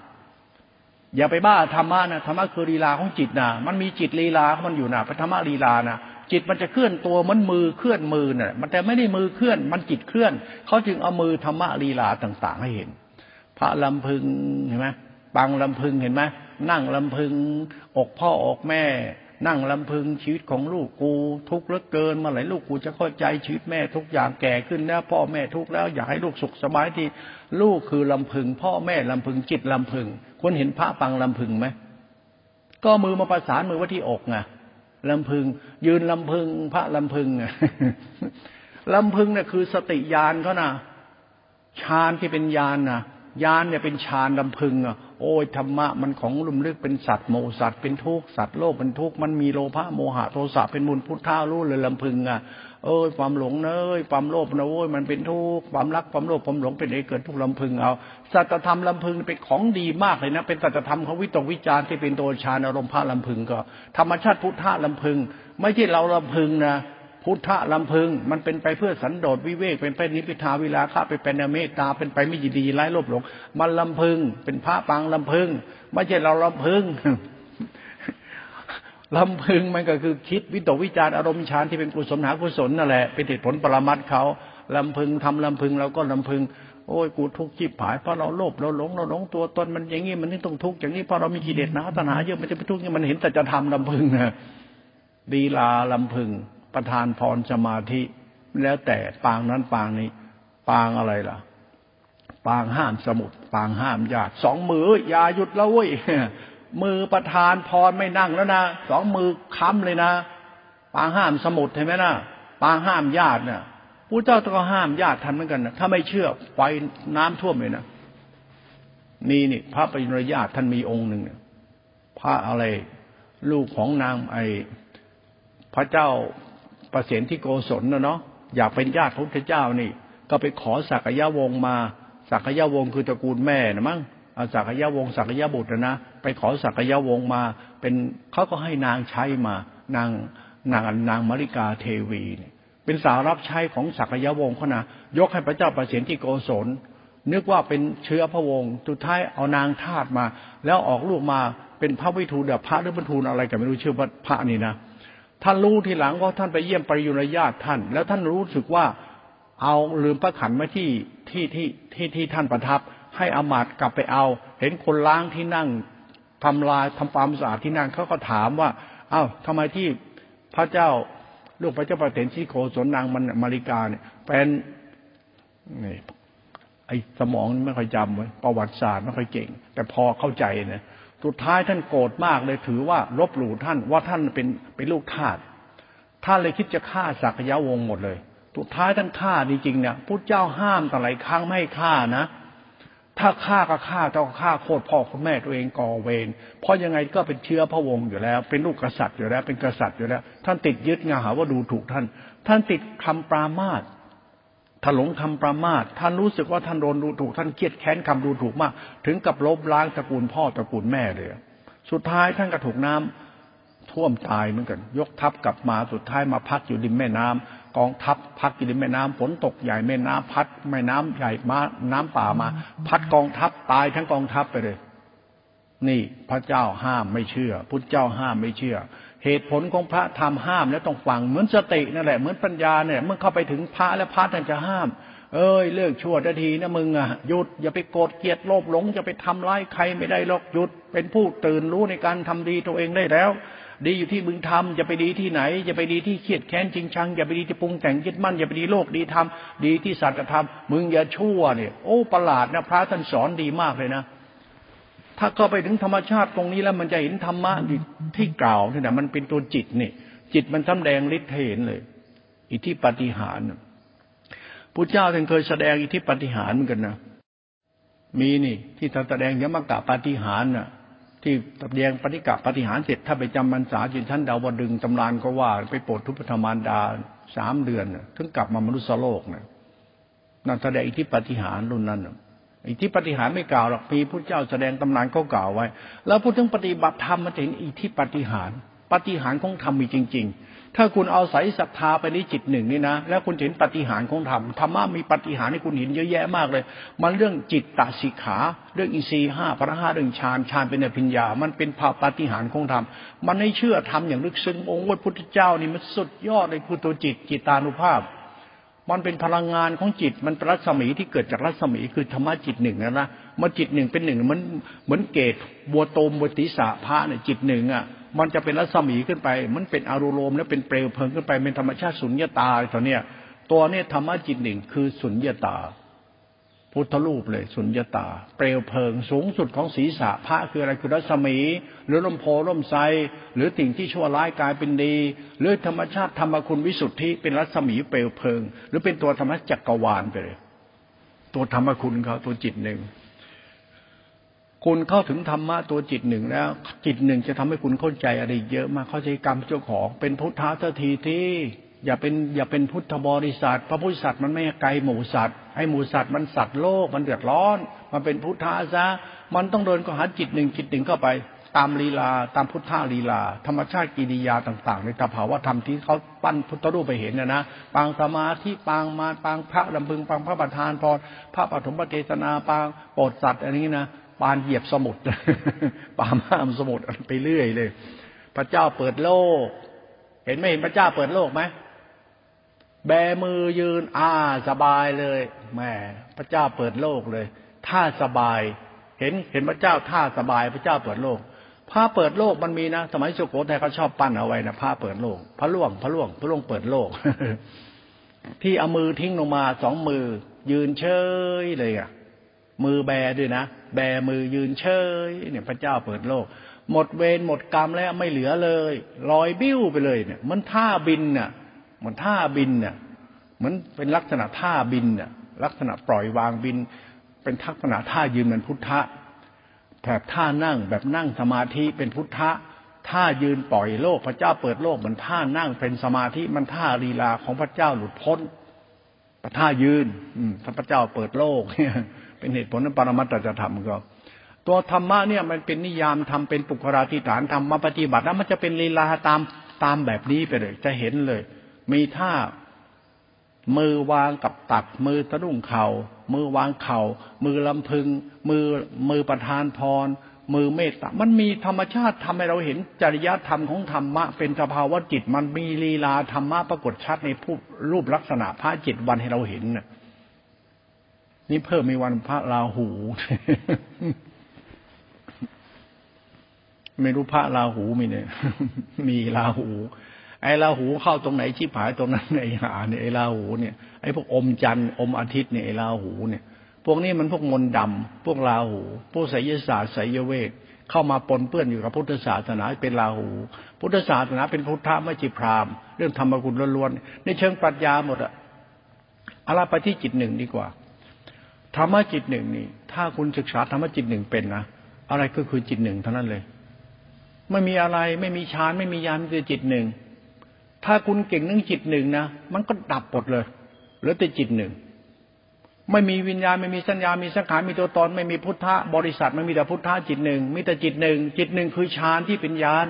อย่าไปบ้าธรรมะนะธรรมะคือลีลาของจิตนะมันมีจิตลีลาของมันอยู่นะพระธรรมะลีลานะ จิตมันจะเคลื่อนตัวมันมือเคลื่อนมือเนี่ยมันแต่ไม่ได้มือเคลื่อน มันจิตเคลื่อนเขาจึงเอามือธรรมะลีลาต่าง ๆ ให้เห็น พระลำพึงเห็นไหมปังลำพึงเห็นไหมนั่งลำพึง อกพ่ออกแม่ นั่งลำพึงชีวิตของลูกกู ทุกข์เหลือเกินมาไหลลูกกูจะเข้าใจชีวิตแม่ทุกอย่างแก่ขึ้นแล้วพ่อแม่ทุกข์แล้วอยากให้ลูกสุขสบายที่ลูกคือลำพึง พ่อแม่ลำพึงจิตลำพึงคุณเห็นพระปังลำพึงไหมก็มือมาประสานมือไว้ที่อกไง ลำพึง ยืนลำพึง พระลำพึงลำพึงเนี่ยคือสติญาณเขานะฌานที่เป็นญาณนะญาณเนี่ยเป็นฌานลำพึงอะ โอ้ยธรรมะมันของลุ่มลึกเป็นสัตว์โมสัตว์เป็นทุกข์สัตว์โลกเป็นทุกข์มันมีโลภะโมหะโทสะเป็นมูลพุทธารู้เลยลำพึงอะเอ้ยความหลงเนยความโลภนะโอ้ยมันเป็นทุกข์ความรักความโลภความหลงเป็นเอเกิดทุกข์ลำพึงเอาสัจธรรมลำพึงเป็นของดีมากเลยนะ เป็นสัจธรรมของวิตกวิจารที่เป็นตัวฌานอารมณ์พระลำพึงก็ ธรรมชาติพุทธะลำพึง ไม่ใช่เราลำพึงนะ พุทธะลำพึง มันเป็นไปเพื่อสันโดษวิเวกเป็นไปนิพพิทาวิลาคะไปเป็นเมตตาเป็นไปไม่ยินดีไร้โลภหลงมันลำพึง เป็นพระปางลำพึง ไม่ใช่เราลำพึงลำพึงมันก็คือคิดวิตกวิจารอารมณ์ฌานที่เป็นกุศลหากุศลนั่นแหละเป็นเหตุผลปรมัตเขาลำพึงทำลำพึงเราก็ลำพึงโอ้ยกูทุกข์จีบผายเพราะเราโลภเราหลงเราหลงตัวตนมันอย่างนี้มันนี่ต้องทุกข์อย่างนี้เพราะเรามีกิเลสนะตัณหาเยอะมันจะไปทุกข์มันเห็นแต่จะทำลำพึงนะดีลาลำพึง ประทานพรสมาธิ แล้วแต่ปางนั้นปางนี้ ปางอะไรล่ะ ปางห้ามสมุดปางห้ามญาติสองมืออย่าหยุดแล้วเว้ยมือประธานพรไม่นั่งแล้วนะสองมือค้ำเลยนะปางห้ามสมุดเห็นไหมนะปางห้ามญาติเนี่ยพระเจ้าต้องห้ามญาติทันเหมือนกันนะถ้าไม่เชื่อไฟน้ำท่วมเลยนะนี่นี่ พระปริญญาท่านมีองค์หนึ่งพระอะไร ลูกของนางไอพระเจ้า ประเสนที่โกศลนะเนาะอยากเป็นญาติพระพุทธเจ้านี่ ก็ไปขอสักยะวงมาสักยะวงคือตระกูลแม่นะมั้งสักยะวงสักยะบุตรนะไปขอสักยะวงมา เป็นเขาก็ให้นางใช้มานางนางนางมริกาเทวีเนี่ยเป็นสาวรับใช้ของสักยะวงเขานะยกให้พระเจ้าประสิทธิโกศลนึกว่าเป็นเชื้อพระวงศ์สุดท้ายเอานางทาตมา แล้วออกลูกมาเป็นพระวิทูลพระหรือบรรทูลอะไรกันไม่รู้ชื่อพระนี่นะ ท่านรู้ทีหลังว่าท่านไปเยี่ยมปริยุรญาติท่าน แล้วท่านรู้สึกว่าเอาลืมพระขันไว้ที่ที่ที่ที่ที่ท่านประทับ ให้อมาตกลับไปเอา เห็นคนล้างที่นั่งทำลายทำความสะอาดที่นั่งเขาก็ถามว่า เอา้าทำไมที่พระเจ้าลูกพระเจ้าประเสนชีโคสนนางมันมาริกาเนี่ยเป็นนี่ไอ้สมองไม่ค่อยจำไว้ประวัติศาสตร์ไม่ค่อยเก่ง แต่พอเข้าใจนะ สุดท้ายท่านโกรธมากเลยถือว่าลบหลู่ท่านว่าท่านเป็นเป็นลูกทาสท่านเลยคิดจะฆ่าสักยะวงหมดเลย สุดท้ายท่านฆ่าจริงๆเนี่ยพุทธเจ้าห้ามต่หลายครั้งไม่ฆ่านะ ถ้าฆ่าก็ฆ่าต้องฆ่าโคตรพ่อคุณแม่ตัวเองก่อเวร เพราะยังไงก็เป็นเชื้อพระวงศ์อยู่แล้ว เป็นลูกกษัตริย์อยู่แล้ว เป็นกษัตริย์อยู่แล้ว ท่านติดยึดงาหาว่าดูถูกท่าน ท่านติดคำปรามาส ถ้าหลงคำประมาทท่านรู้สึกว่าท่านโดนดูถูกท่านเครียดแค้นคำดูถูกมาก ถึงกับลบล้างตระกูลพ่อตระกูลแม่เลย สุดท้ายท่านก็ถูกน้ำท่วมตายเหมือนกัน ยกทัพกลับมาสุดท้ายมาพักอยู่ริมแม่น้ำกองทัพพักอยู่ริมแม่น้ำฝนตกใหญ่แม่น้ำพัดแม่น้ำใหญ่มาน้ำป่ามา พัดกองทัพตายทั้งกองทัพไปเลย นี่พระเจ้าห้ามไม่เชื่อ พุทธเจ้าห้ามไม่เชื่อ เหตุผลของพระทำห้ามแล้วต้องฟังเหมือนสตินั่นแหละเหมือนปัญญาเนี่ยเมื่อเข้าไปถึงพระแล้วพระท่านจะห้าม เอ้ยเลิกชั่วทีนะมึงอะหยุดอย่าไปโกรธเกลียดโลภหลงอย่าไปทำร้ายใครไม่ได้หรอกหยุด เป็นผู้ตื่นรู้ในการทำดีตัวเองได้แล้ว ดีอยู่ที่มึงทำอย่าไปดีที่ไหน อย่าไปดีที่เครียดแค้นจริงชังอย่าไปดีที่ปรุงแต่งยึดมั่นอย่าไปดีโลกดีทำดีที่สัตว์ธรรมมึงอย่าชั่วเนี่ยโอ้ประหลาดนะพระท่านสอนดีมากเลยนะ ถ้าเข้าไปถึงธรรมชาติตรงนี้แล้วมันจะเห็นธรรมะที่กล่าวนี่นะมันเป็นตัวจิตนี่จิตมันสำแดงฤทธิ์เห็นเลย อิทธิปฏิหารพุทธเจ้าท่านเคยแสดงอิทธิปฏิหารเหมือนกันนะมีนี่ ที่ท่านแสดงยมกะปฏิหารน่ะ ที่แสดงปฏิกะปฏิหารเสร็จถ้าไปจำมันสาจินชั้นดาวดึงตำรานก็ว่า ไปโปรดทุพธรรมานดาสามเดือนถึงกลับมามนุษย์โลกนะนั่นแสดงอิทธิปฏิหารรุ่นนั้น อิทธิปฏิหารไม่กล่าวหรอกมีพระเจ้าแสดงตำนานก็กล่าวไว้ แล้วพูดถึงปฏิบัติธรรมมันเห็นอิทธิปฏิหาร ปฏิหารของธรรมมีจริง ๆ ถ้าคุณเอาใส่ศรัทธาไปในจิตหนึ่งนี่นะ แล้วคุณเห็นปฏิหารของธรรม ธรรมะมีปฏิหารให้คุณเห็นเยอะแยะมากเลย มันเรื่องจิตตสิกขา เรื่องอินทรีห้าพระห้าเรื่องฌาน ฌานเป็นอภิญญา มันเป็นภาปฏิหารของธรรม มันไม่เชื่อธรรมอย่างลึกซึ้ง องค์พระพุทธเจ้านี่มันสุดยอดเลยคือตัวจิต จิตานุภาพ มันเป็นพลังงานของจิต มันรัศมีที่เกิดจากรัศมีคือธรรมะจิตหนึ่งนะนะมาจิตหนึ่งเป็นหนึ่งเหมือนเหมือนเกตบัวโตมบัวติสาพระเนี่ยจิตหนึ่งอะ มันจะเป็นรัศมีขึ้นไป มันเป็นอารมณ์แล้วเป็นเปลวเพลิงขึ้นไปเป็นธรรมชาติสุญญตาตัวเนี้ยตัวเนี้ยธรรมะจิตหนึ่งคือสุญญตา พุทธรูปเลย สุญญตา เปลวเพลิงสูงสุดของศีรษะพระคืออะไรคือรัศมี หรือลมโพล่มไซหรือสิ่งที่ชั่วร้ายกลายเป็นดี หรือธรรมชาติธรรมคุณวิสุทธิเป็นรัศมีเปลวเพลิง หรือเป็นตัวธรรมจักรวาลไปเลย ตัวธรรมคุณเขาตัวจิตหนึ่งคุณเข้าถึงธรรมะตัวจิตหนึ่งแล้ว จิตหนึ่งจะทำให้คุณเข้าใจอะไรเยอะมากเข้าใจกรรมเจ้าของ เป็นพุทธะทีที่อย่าเป็นอย่าเป็นพุทธบริษัทพระพุทธสัตว์มันไม่ไกลหมูสัตว์ ไอ้หมูสัตว์มันสัตว์โลกมันเดือดร้อน มันเป็นพุทธะซะมันต้องเดินก็หาจิตหนึ่งจิตหนึ่งเข้าไป ตามลีลา ตามพุทธาลีลา ธรรมชาติกิริยาต่าง ๆ ในตภาวะธรรมที่เขาปั้นพุทธรูปไปเห็นนะนะปางสมาธิปางมาปางพระลำพึงปางพระประธานพรพระปฐมปเทศนาปางโปรดสัตว์อะไรนี้นะปานเหยียบสมุดปามห้ามสมุดไปเรื่อยเลย พระเจ้าเปิดโลก เห็นไม่เห็นพระเจ้าเปิดโลกไหม แบมือยืน อ่า สบายเลยแม่พระเจ้าเปิดโลกเลย ท่าสบาย เห็นเห็นพระเจ้าท่าสบาย พระเจ้าเปิดโลกพระเปิดโลกมันมีนะสมัยสุโขทัยเขาชอบปั้นเอาไว้นะพระเปิดโลก พระล่วงพระล่วงพระล่วงเปิดโลก ที่เอามือทิ้งลงมาสองมือ ยืนเฉยเลยอะ มือแบด้วยนะแบมือยืนเฉยเนี่ย พระเจ้าเปิดโลก หมดเวรหมดกรรมแล้วไม่เหลือเลยลอยบิ้วไปเลยเนี่ย มันท่าบินน่ะ มันท่าบินเนี่ยเหมือนเป็นลักษณะท่าบินเนี่ยลักษณะปล่อยวางบิน เป็นทักษณะท่ายืนเหมือนพุทธะแบบท่านั่งแบบนั่งสมาธิเป็นพุทธะท่ายืนปล่อยโลกพระเจ้าเปิดโลกเหมือนท่านั่งเป็นสมาธิมันท่าลีลาของพระเจ้าหลุดพ้นท่ายืนอืมพระเจ้าเปิดโลกเนี่ยเป็นเหตุผลนั้นปรมัตถจะทำก็ตัวธรรมะเนี่ยมันเป็นนิยามทำเป็นปุคราธิฐานทำมาปฏิบัติแล้วมันจะเป็นลีลาตามตามแบบนี้ไปเลย จะเห็นเลย มีท่ามือวางกับตัดมือตะดุ่งเขา่า มือวางเขา่า มือลำพึง มือมือประทานพร มือเมตตา มันมีธรรมชาติทำให้เราเห็นจริยธรรมของธรรมะ เป็นสภาวะจิต มันมีลีลาธรรมะปรากฏชัดในผู้รูปลักษณะพระจิตวันให้เราเห็นน่ะนี่เพิ่มมีวันพระราหู ไม่รู้พระราหูมีเนี่ย มีราหู ไอ้ราหูเข้าตรงไหนชิบหายตรงนั้นไอ้หาเนี่ยไอ้ราหูเนี่ยไอ้พวกอมจันทร์อมอาทิตย์เนี่ยไอ้ราหูเนี่ยพวกนี้มันพวกมนดำพวกราหู พวกไสยศาสตร์ไสยเวทเข้ามาปนเปื้อนอยู่กับพุทธศาสนาเป็นราหู พุทธศาสนาเป็นพุทธะไม่จิพรามเรื่องธรรมกุลล้วนๆในเชิงปรัชญาหมดอะอะไรไปที่จิตหนึ่งดีกว่าธรรมะจิตหนึ่งนี่ ถ้าคุณศึกษาธรรมะจิตหนึ่งเป็นนะอะไรก็คือจิตหนึ่งเท่านั้นเลย ไม่มีอะไรไม่มีฌานไม่มียานคือจิตหนึ่ง ถ้าคุณเก่งเรื่องจิตหนึ่งนะมันก็ดับหมดเลยเหลือแต่จิตหนึ่งไม่มีวิญญาณไม่มีสัญญา มีสังขาร มีตัวตน ไม่มีพุทธะ บริษัทไม่มีแต่พุทธะจิตหนึ่ง มีแต่จิตหนึ่ง จิตหนึ่งคือฌานที่เป็นญาณ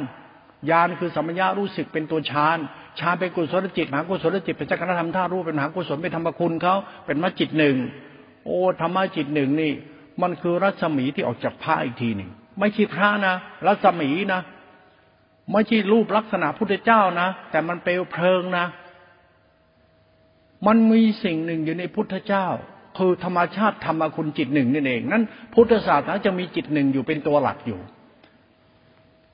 ญาณคือสัมยารู้สึกเป็นตัวฌาน ฌานเป็นกุศลจิตมหากุศลจิตเป็นจักรธรรมท่ารู้เป็นมหากุศลเป็นธรรมคุณเขาเป็นมัจจิตหนึ่ง โอ้ธรรมะจิตหนึ่งนี่ มันคือรัศมีที่ออกจากพระอีกทีหนึ่ง ไม่ใช่พระนะ รัศมีนะ ไม่ใช่รูปลักษณะพุทธเจ้านะ แต่มันเปลวเพลิงนะ มันมีสิ่งหนึ่งอยู่ในพุทธเจ้า คือธรรมชาติธรรมคุณจิตหนึ่งนั่นเอง นั้นพุทธศาสนาจะมีจิตหนึ่งอยู่เป็นตัวหลักอยู่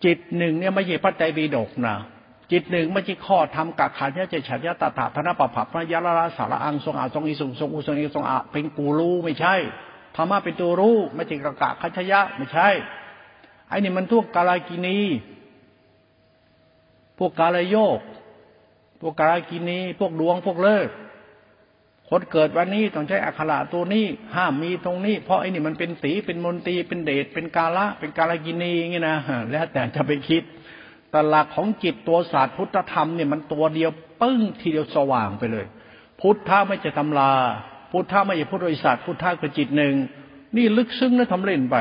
จิตหนึ่งเนี่ยไม่ใช่พระใจบีดกนะจิตหนึ่งไม่ใช่ข้อธรรมกักขันธ์เจฉันยะตถาพระปะผัพระยะละสารอังทรงอาทรงอิสุงทรงอุทรงอิทรงอาเป็นกูรู้ไม่ใช่ธรรมะเป็นตัวรู้ไม่ใช่กะกะขัชยะไม่ใช่ไอ้นี่มันทุกกาลากินี พวกกาลโยก พวกกาลกินีพวกดวงพวกเลิกคนเกิดวันนี้ต้องใช้อัคระตัวนี้ ห้ามมีตรงนี้ เพราะไอ้นี่มันเป็นสีเป็นมนตรีเป็นเดชเป็นกาละ เป็นกาลกินีอย่างนี้นะแล้วแต่จะไปคิดแต่หลักของจิตตัวศาสตร์พุทธธรรมเนี่ยมันตัวเดียวปึ้งทีเดียวสว่างไปเลย พุทธะไม่จะตำรา พุทธะไม่ใช่พุทธบริษัทพุทธะคือจิตหนึ่ง นี่ลึกซึ้งนะทำเล่นไป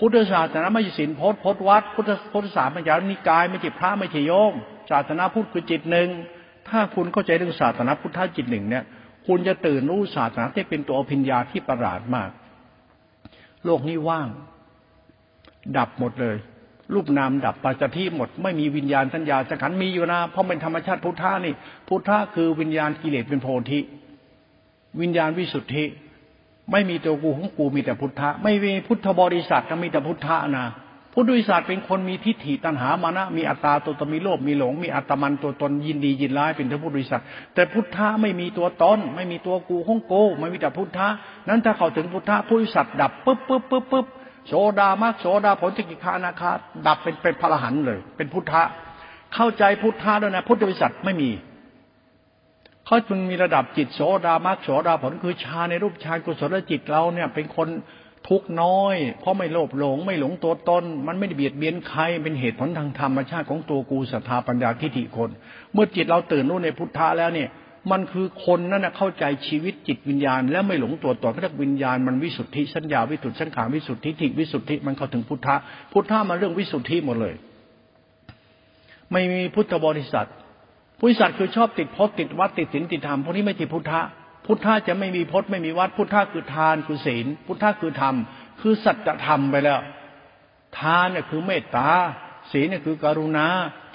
พุทธศาสนาไม่ใช่ศีลพจน์พจน์วัดพุทธพุทธศาสนาไม่ใช่นิกายไม่ใช่พระไม่ใช่โยมศาสนาพุทธคือจิตหนึ่ง ถ้าคุณเข้าใจเรื่องศาสนาพุทธจิตหนึ่งเนี่ย คุณจะตื่นรู้ศาสนาที่เป็นตัวอภิญญาที่ประหลาดมาก โลกนี้ว่าง ดับหมดเลย รูปนามดับปัจจุบันหมด ไม่มีวิญญาณสัญญาสังขารมีอยู่นะเพราะเป็นธรรมชาติพุทธานี่ พุทธะคือวิญญาณกิเลสเป็นโพธิ วิญญาณวิสุทธิ ไม่มีตัวกูของกูมีแต่พุทธะ ไม่มีพุทธบริษัทก็มีแต่พุทธะนะพุทธบริษัทเป็นคนมีทิฏฐิตัณหามานะ มีอัตตาตัวตนมีโลภมีหลง มีอัตมันตัวตนยินดียินร้ายเป็นทพุทธบริษัท แต่พุทธะไม่มีตัวตนไม่มีตัวกูของกูไม่มีแต่พุทธะนั้นถ้าเขาถึงพุทธะพุทธบริษัทดับปุ๊บปุ๊บปุ๊บปุ๊บโสดามากโสดาผลจิกิคานาคาดับเป็นเป็นพระหันเลย เป็นพุทธะเข้าใจพุทธะด้วยนะพุทธบริษัทไม่มี เขาจึงมีระดับจิตโสดามรรคโสดาผลคือชาในรูปชากุศลจิตเราเนี่ย เป็นคนทุกน้อย เพราะไม่โลภหลง ไม่หลงตัวตน มันไม่ได้เบียดเบียนใคร เป็นเหตุผลทางธรรมชาติของตัวกูศรัทธาปัญญาทิฏฐิคน เมื่อจิตเราตื่นรู้ในพุทธะแล้วเนี่ย มันคือคนนั่นนะเข้าใจชีวิตจิตวิญญาณ แล้วไม่หลงตัวตนเรียกวิญญาณมันวิสุทธิสัญญาวิสุทธิสังขารวิสุทธิทิวิสุทธิมันเข้าถึงพุทธะพุทธะมาเรื่องวิสุทธิหมดเลย ไม่มีพุทธบริษัท พุทธศาสตร์คือชอบติดพจน์ติดวัดติดศีลติดธรรมพวกนี้ไม่ติดพุทธะพุทธะจะไม่มีพจน์ไม่มีวัด พุทธะคือทานคือศีล พุทธะคือธรรม คือสัจธรรมไปแล้ว ทานเนี่ยคือเมตตาศีลเนี่ยคือกรุณา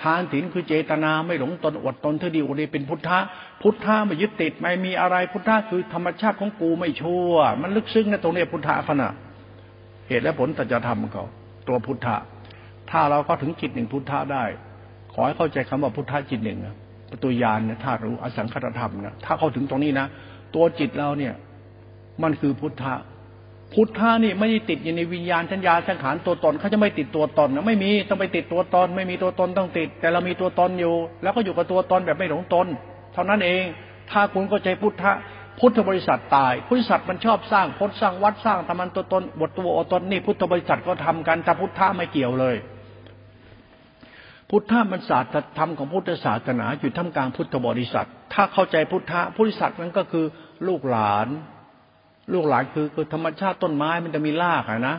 ทานศีลคือเจตนาไม่หลงตนอดตนเท่าดีอดดีเป็นพุทธะพุทธะไม่ยึดติดไม่มีอะไรพุทธะคือธรรมชาติของกูไม่ชั่ว มันลึกซึ้งนะตรงนี้พุทธะขณะเหตุและผลตัจธรรมเขาตัวพุทธะถ้าเราก็ถึงจิตหนึ่งพุทธะได้ ขอให้เข้าใจคำว่าพุทธะจิตหนึ่งนะ ประตูญาณเนี่ยถ้ารู้อสังขตธรรมนะถ้าเข้าถึงตรงนี้นะตัวจิตเราเนี่ย มันคือพุทธะพุทธะนี่ไม่ได้ติดอยู่ในวิญญาณชัญญาสังขารตัวตนเขาจะไม่ติดตัวตนนะไม่มีต้องไปติดตัวตน ไม่มีตัวตนต้องติด แต่เรามีตัวตนอยู่ แล้วก็อยู่กับตัวตนแบบไม่หลงตน เท่านั้นเอง ถ้าคุณเข้าใจพุทธะพุทธบริษัทตายพุทธบริษัทมันชอบสร้างพจน์สร้างวัดสร้างธรรมันตัวตนบทตัวอตนนี่พุทธบริษัทก็ทำกันแต่พุทธะไม่เกี่ยวเลย พุทธะมันศาสตรธรรมของพุทธศาสนาอยู่ท่ามกลางพุทธบริษัท ถ้าเข้าใจพุทธะพุทธศาสตร์นั้นก็คือลูกหลาน ลูกหลานคือคือธรรมชาติต้นไม้มันจะมีรากอะนะ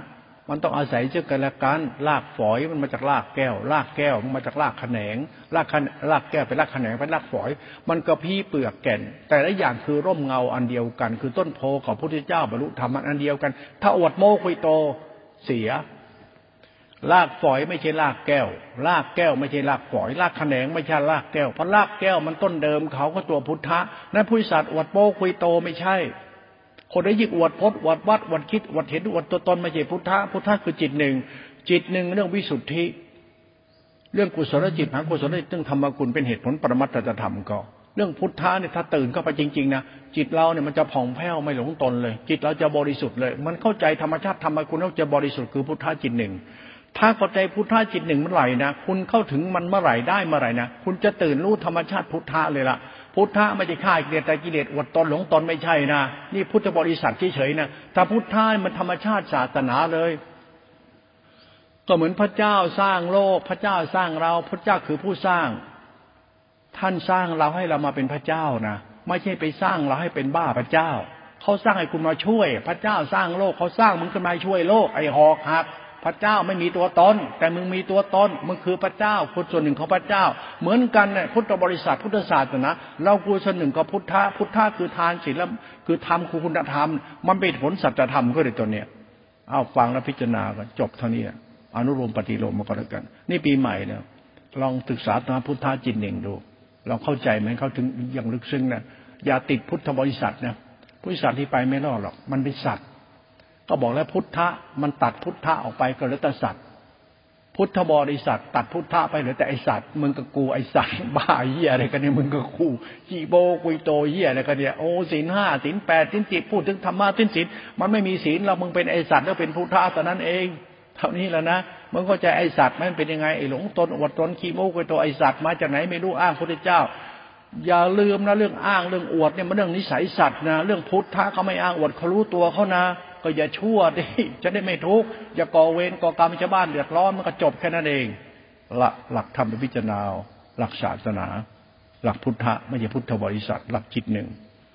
มันต้องอาศัยเชื่อกันและกันรากฝอยมันมาจากรากแก้วรากแก้วมันมาจากรากแขนงรากรากแก้วเป็นรากแขนงเป็นรากฝอย มันก็พี่เปลือกแก่น แต่ละอย่างคือร่มเงาอันเดียวกัน คือต้นโพของพระพุทธเจ้าบรรลุธรรมอันเดียวกัน ถ้าอวดโมคุยโตเสีย รากฝอยไม่ใช่รากแก้วรากแก้วไม่ใช่รากฝอยรากแขนงไม่ใช่รากแก้วเพราะรากแก้วมันต้นเดิมเขาก็ตัวพุทธะนั้นพุทธศาสตร์อวดโป้คุยโตไม่ใช่ คนได้ยิกอวดพจน์อวดวัดอวดคิดอวดเห็นอวดตัวตนไม่ใช่พุทธะพุทธะคือจิตหนึ่ง จิตหนึ่งเรื่องวิสุทธิ เรื่องกุศลจิตหากุศลจิตเรื่องธรรมกุลเป็นเหตุผลปรมัตถธรรมก็เรื่องพุทธะเนี่ยถ้าตื่นเข้าไปจริงๆนะจิตเราเนี่ยมันจะผ่องแผ้วไม่หลงตนเลย จิตเราจะบริสุทธิ์เลย มันเข้าใจธรรมชาติธรรมกุลเราจะบริสุทธิ์คือพุทธะจิตหนึ่ง ถ้าเข้าใจพุทธะจิตหนึ่งเมื่อไหร่นะคุณเข้าถึงมันเมื่อไหร่ได้เมื่อไหร่นะคุณจะตื่นรู้ธรรมชาติพุทธะเลยละพุทธะไม่ใช่ฆ่ากิเลสแต่กิเลสอดตนหลงตนไม่ใช่นะนี่พุทธบริษัทเฉยๆนะถ้าพุทธะมันธรรมชาติศาสนาเลย ก็เหมือนพระเจ้าสร้างโลก พระเจ้าสร้างเรา พระเจ้าคือผู้สร้าง ท่านสร้างเราให้เรามาเป็นพระเจ้านะไม่ใช่ไปสร้างเราให้เป็นบ้าพระเจ้าเขาสร้างให้คุณมาช่วย พระเจ้าสร้างโลกเขาสร้างมึงขึ้นมาช่วยโลกไอ้หอกครับ พระเจ้าไม่มีตัวตนแต่มึงมีตัวตนมึงคือพระเจ้าคุณส่วนหนึ่งของพระเจ้า เหมือนกันเนี่ยพุทธบริษัทพุทธศาสนาเรากูส่วนหนึ่งกับพุทธะพุทธะคือทานศีลคือธรรมคือคุณธรรม มันเป็นผลสัจธรรมก็เลยตัวเนี้ยเอาฟังแล้วพิจารณากันจบเท่านี้อนุโลมปฏิโลมมาก็แล้วกัน นี่ปีใหม่เนี่ยลองศึกษาธรรมพุทธะจิตหนึ่งดูลองเข้าใจไหมเขาถึงอย่างลึกซึ้งนะอย่าติดพุทธบริษัทนะพุทธศาสตร์ที่ไปไม่รอดหรอก มันเป็นสัตว์ ก็บอกแล้วพุทธะมันตัดพุทธะออกไปก็เหลือแต่สัตว์พุทธบริษัทตัดพุทธะไปเหลือแต่ไอสัตว์มึงกับกูไอสัตว์บ้าเหี้ยอะไรกันเนี่ยมึงกับกูจีโบกุยโตเหี้ยอะไรกันเนี่ยโอ้ศีลห้าศีลแปดศีลจิตพูดถึงธรรมะศีลศีลมันไม่มีศีลเรามึงเป็นไอสัตว์แล้วเป็นพุทธะแต่นั้นเอง เท่านี้แล้วนะมึงก็จะไอสัตว์มันเป็นยังไงไอหลงตนอวดตนขี้โมกุยโตไอสัตว์มาจากไหนไม่รู้อ้างพระเจ้าอย่าลืมนะเรื่องอ้างเรื่องอวดเนี่ยมันเรื่องนิสัยสัตว์นะเรื่องพุทธะเขาไม่อ้างอวดเขารู้ตัวเขานะ ก็อย่าชั่วดิจะได้ไม่ทุกข์อย่าก่อเวรก่อกรรมชาวบ้านเดือดร้อนมันก็จบแค่นั้นเองหลักหลักธรรมพิจารณาหลักศาสนา หลักพุทธะไม่ใช่พุทธบริษัทหลักจิตหนึ่ง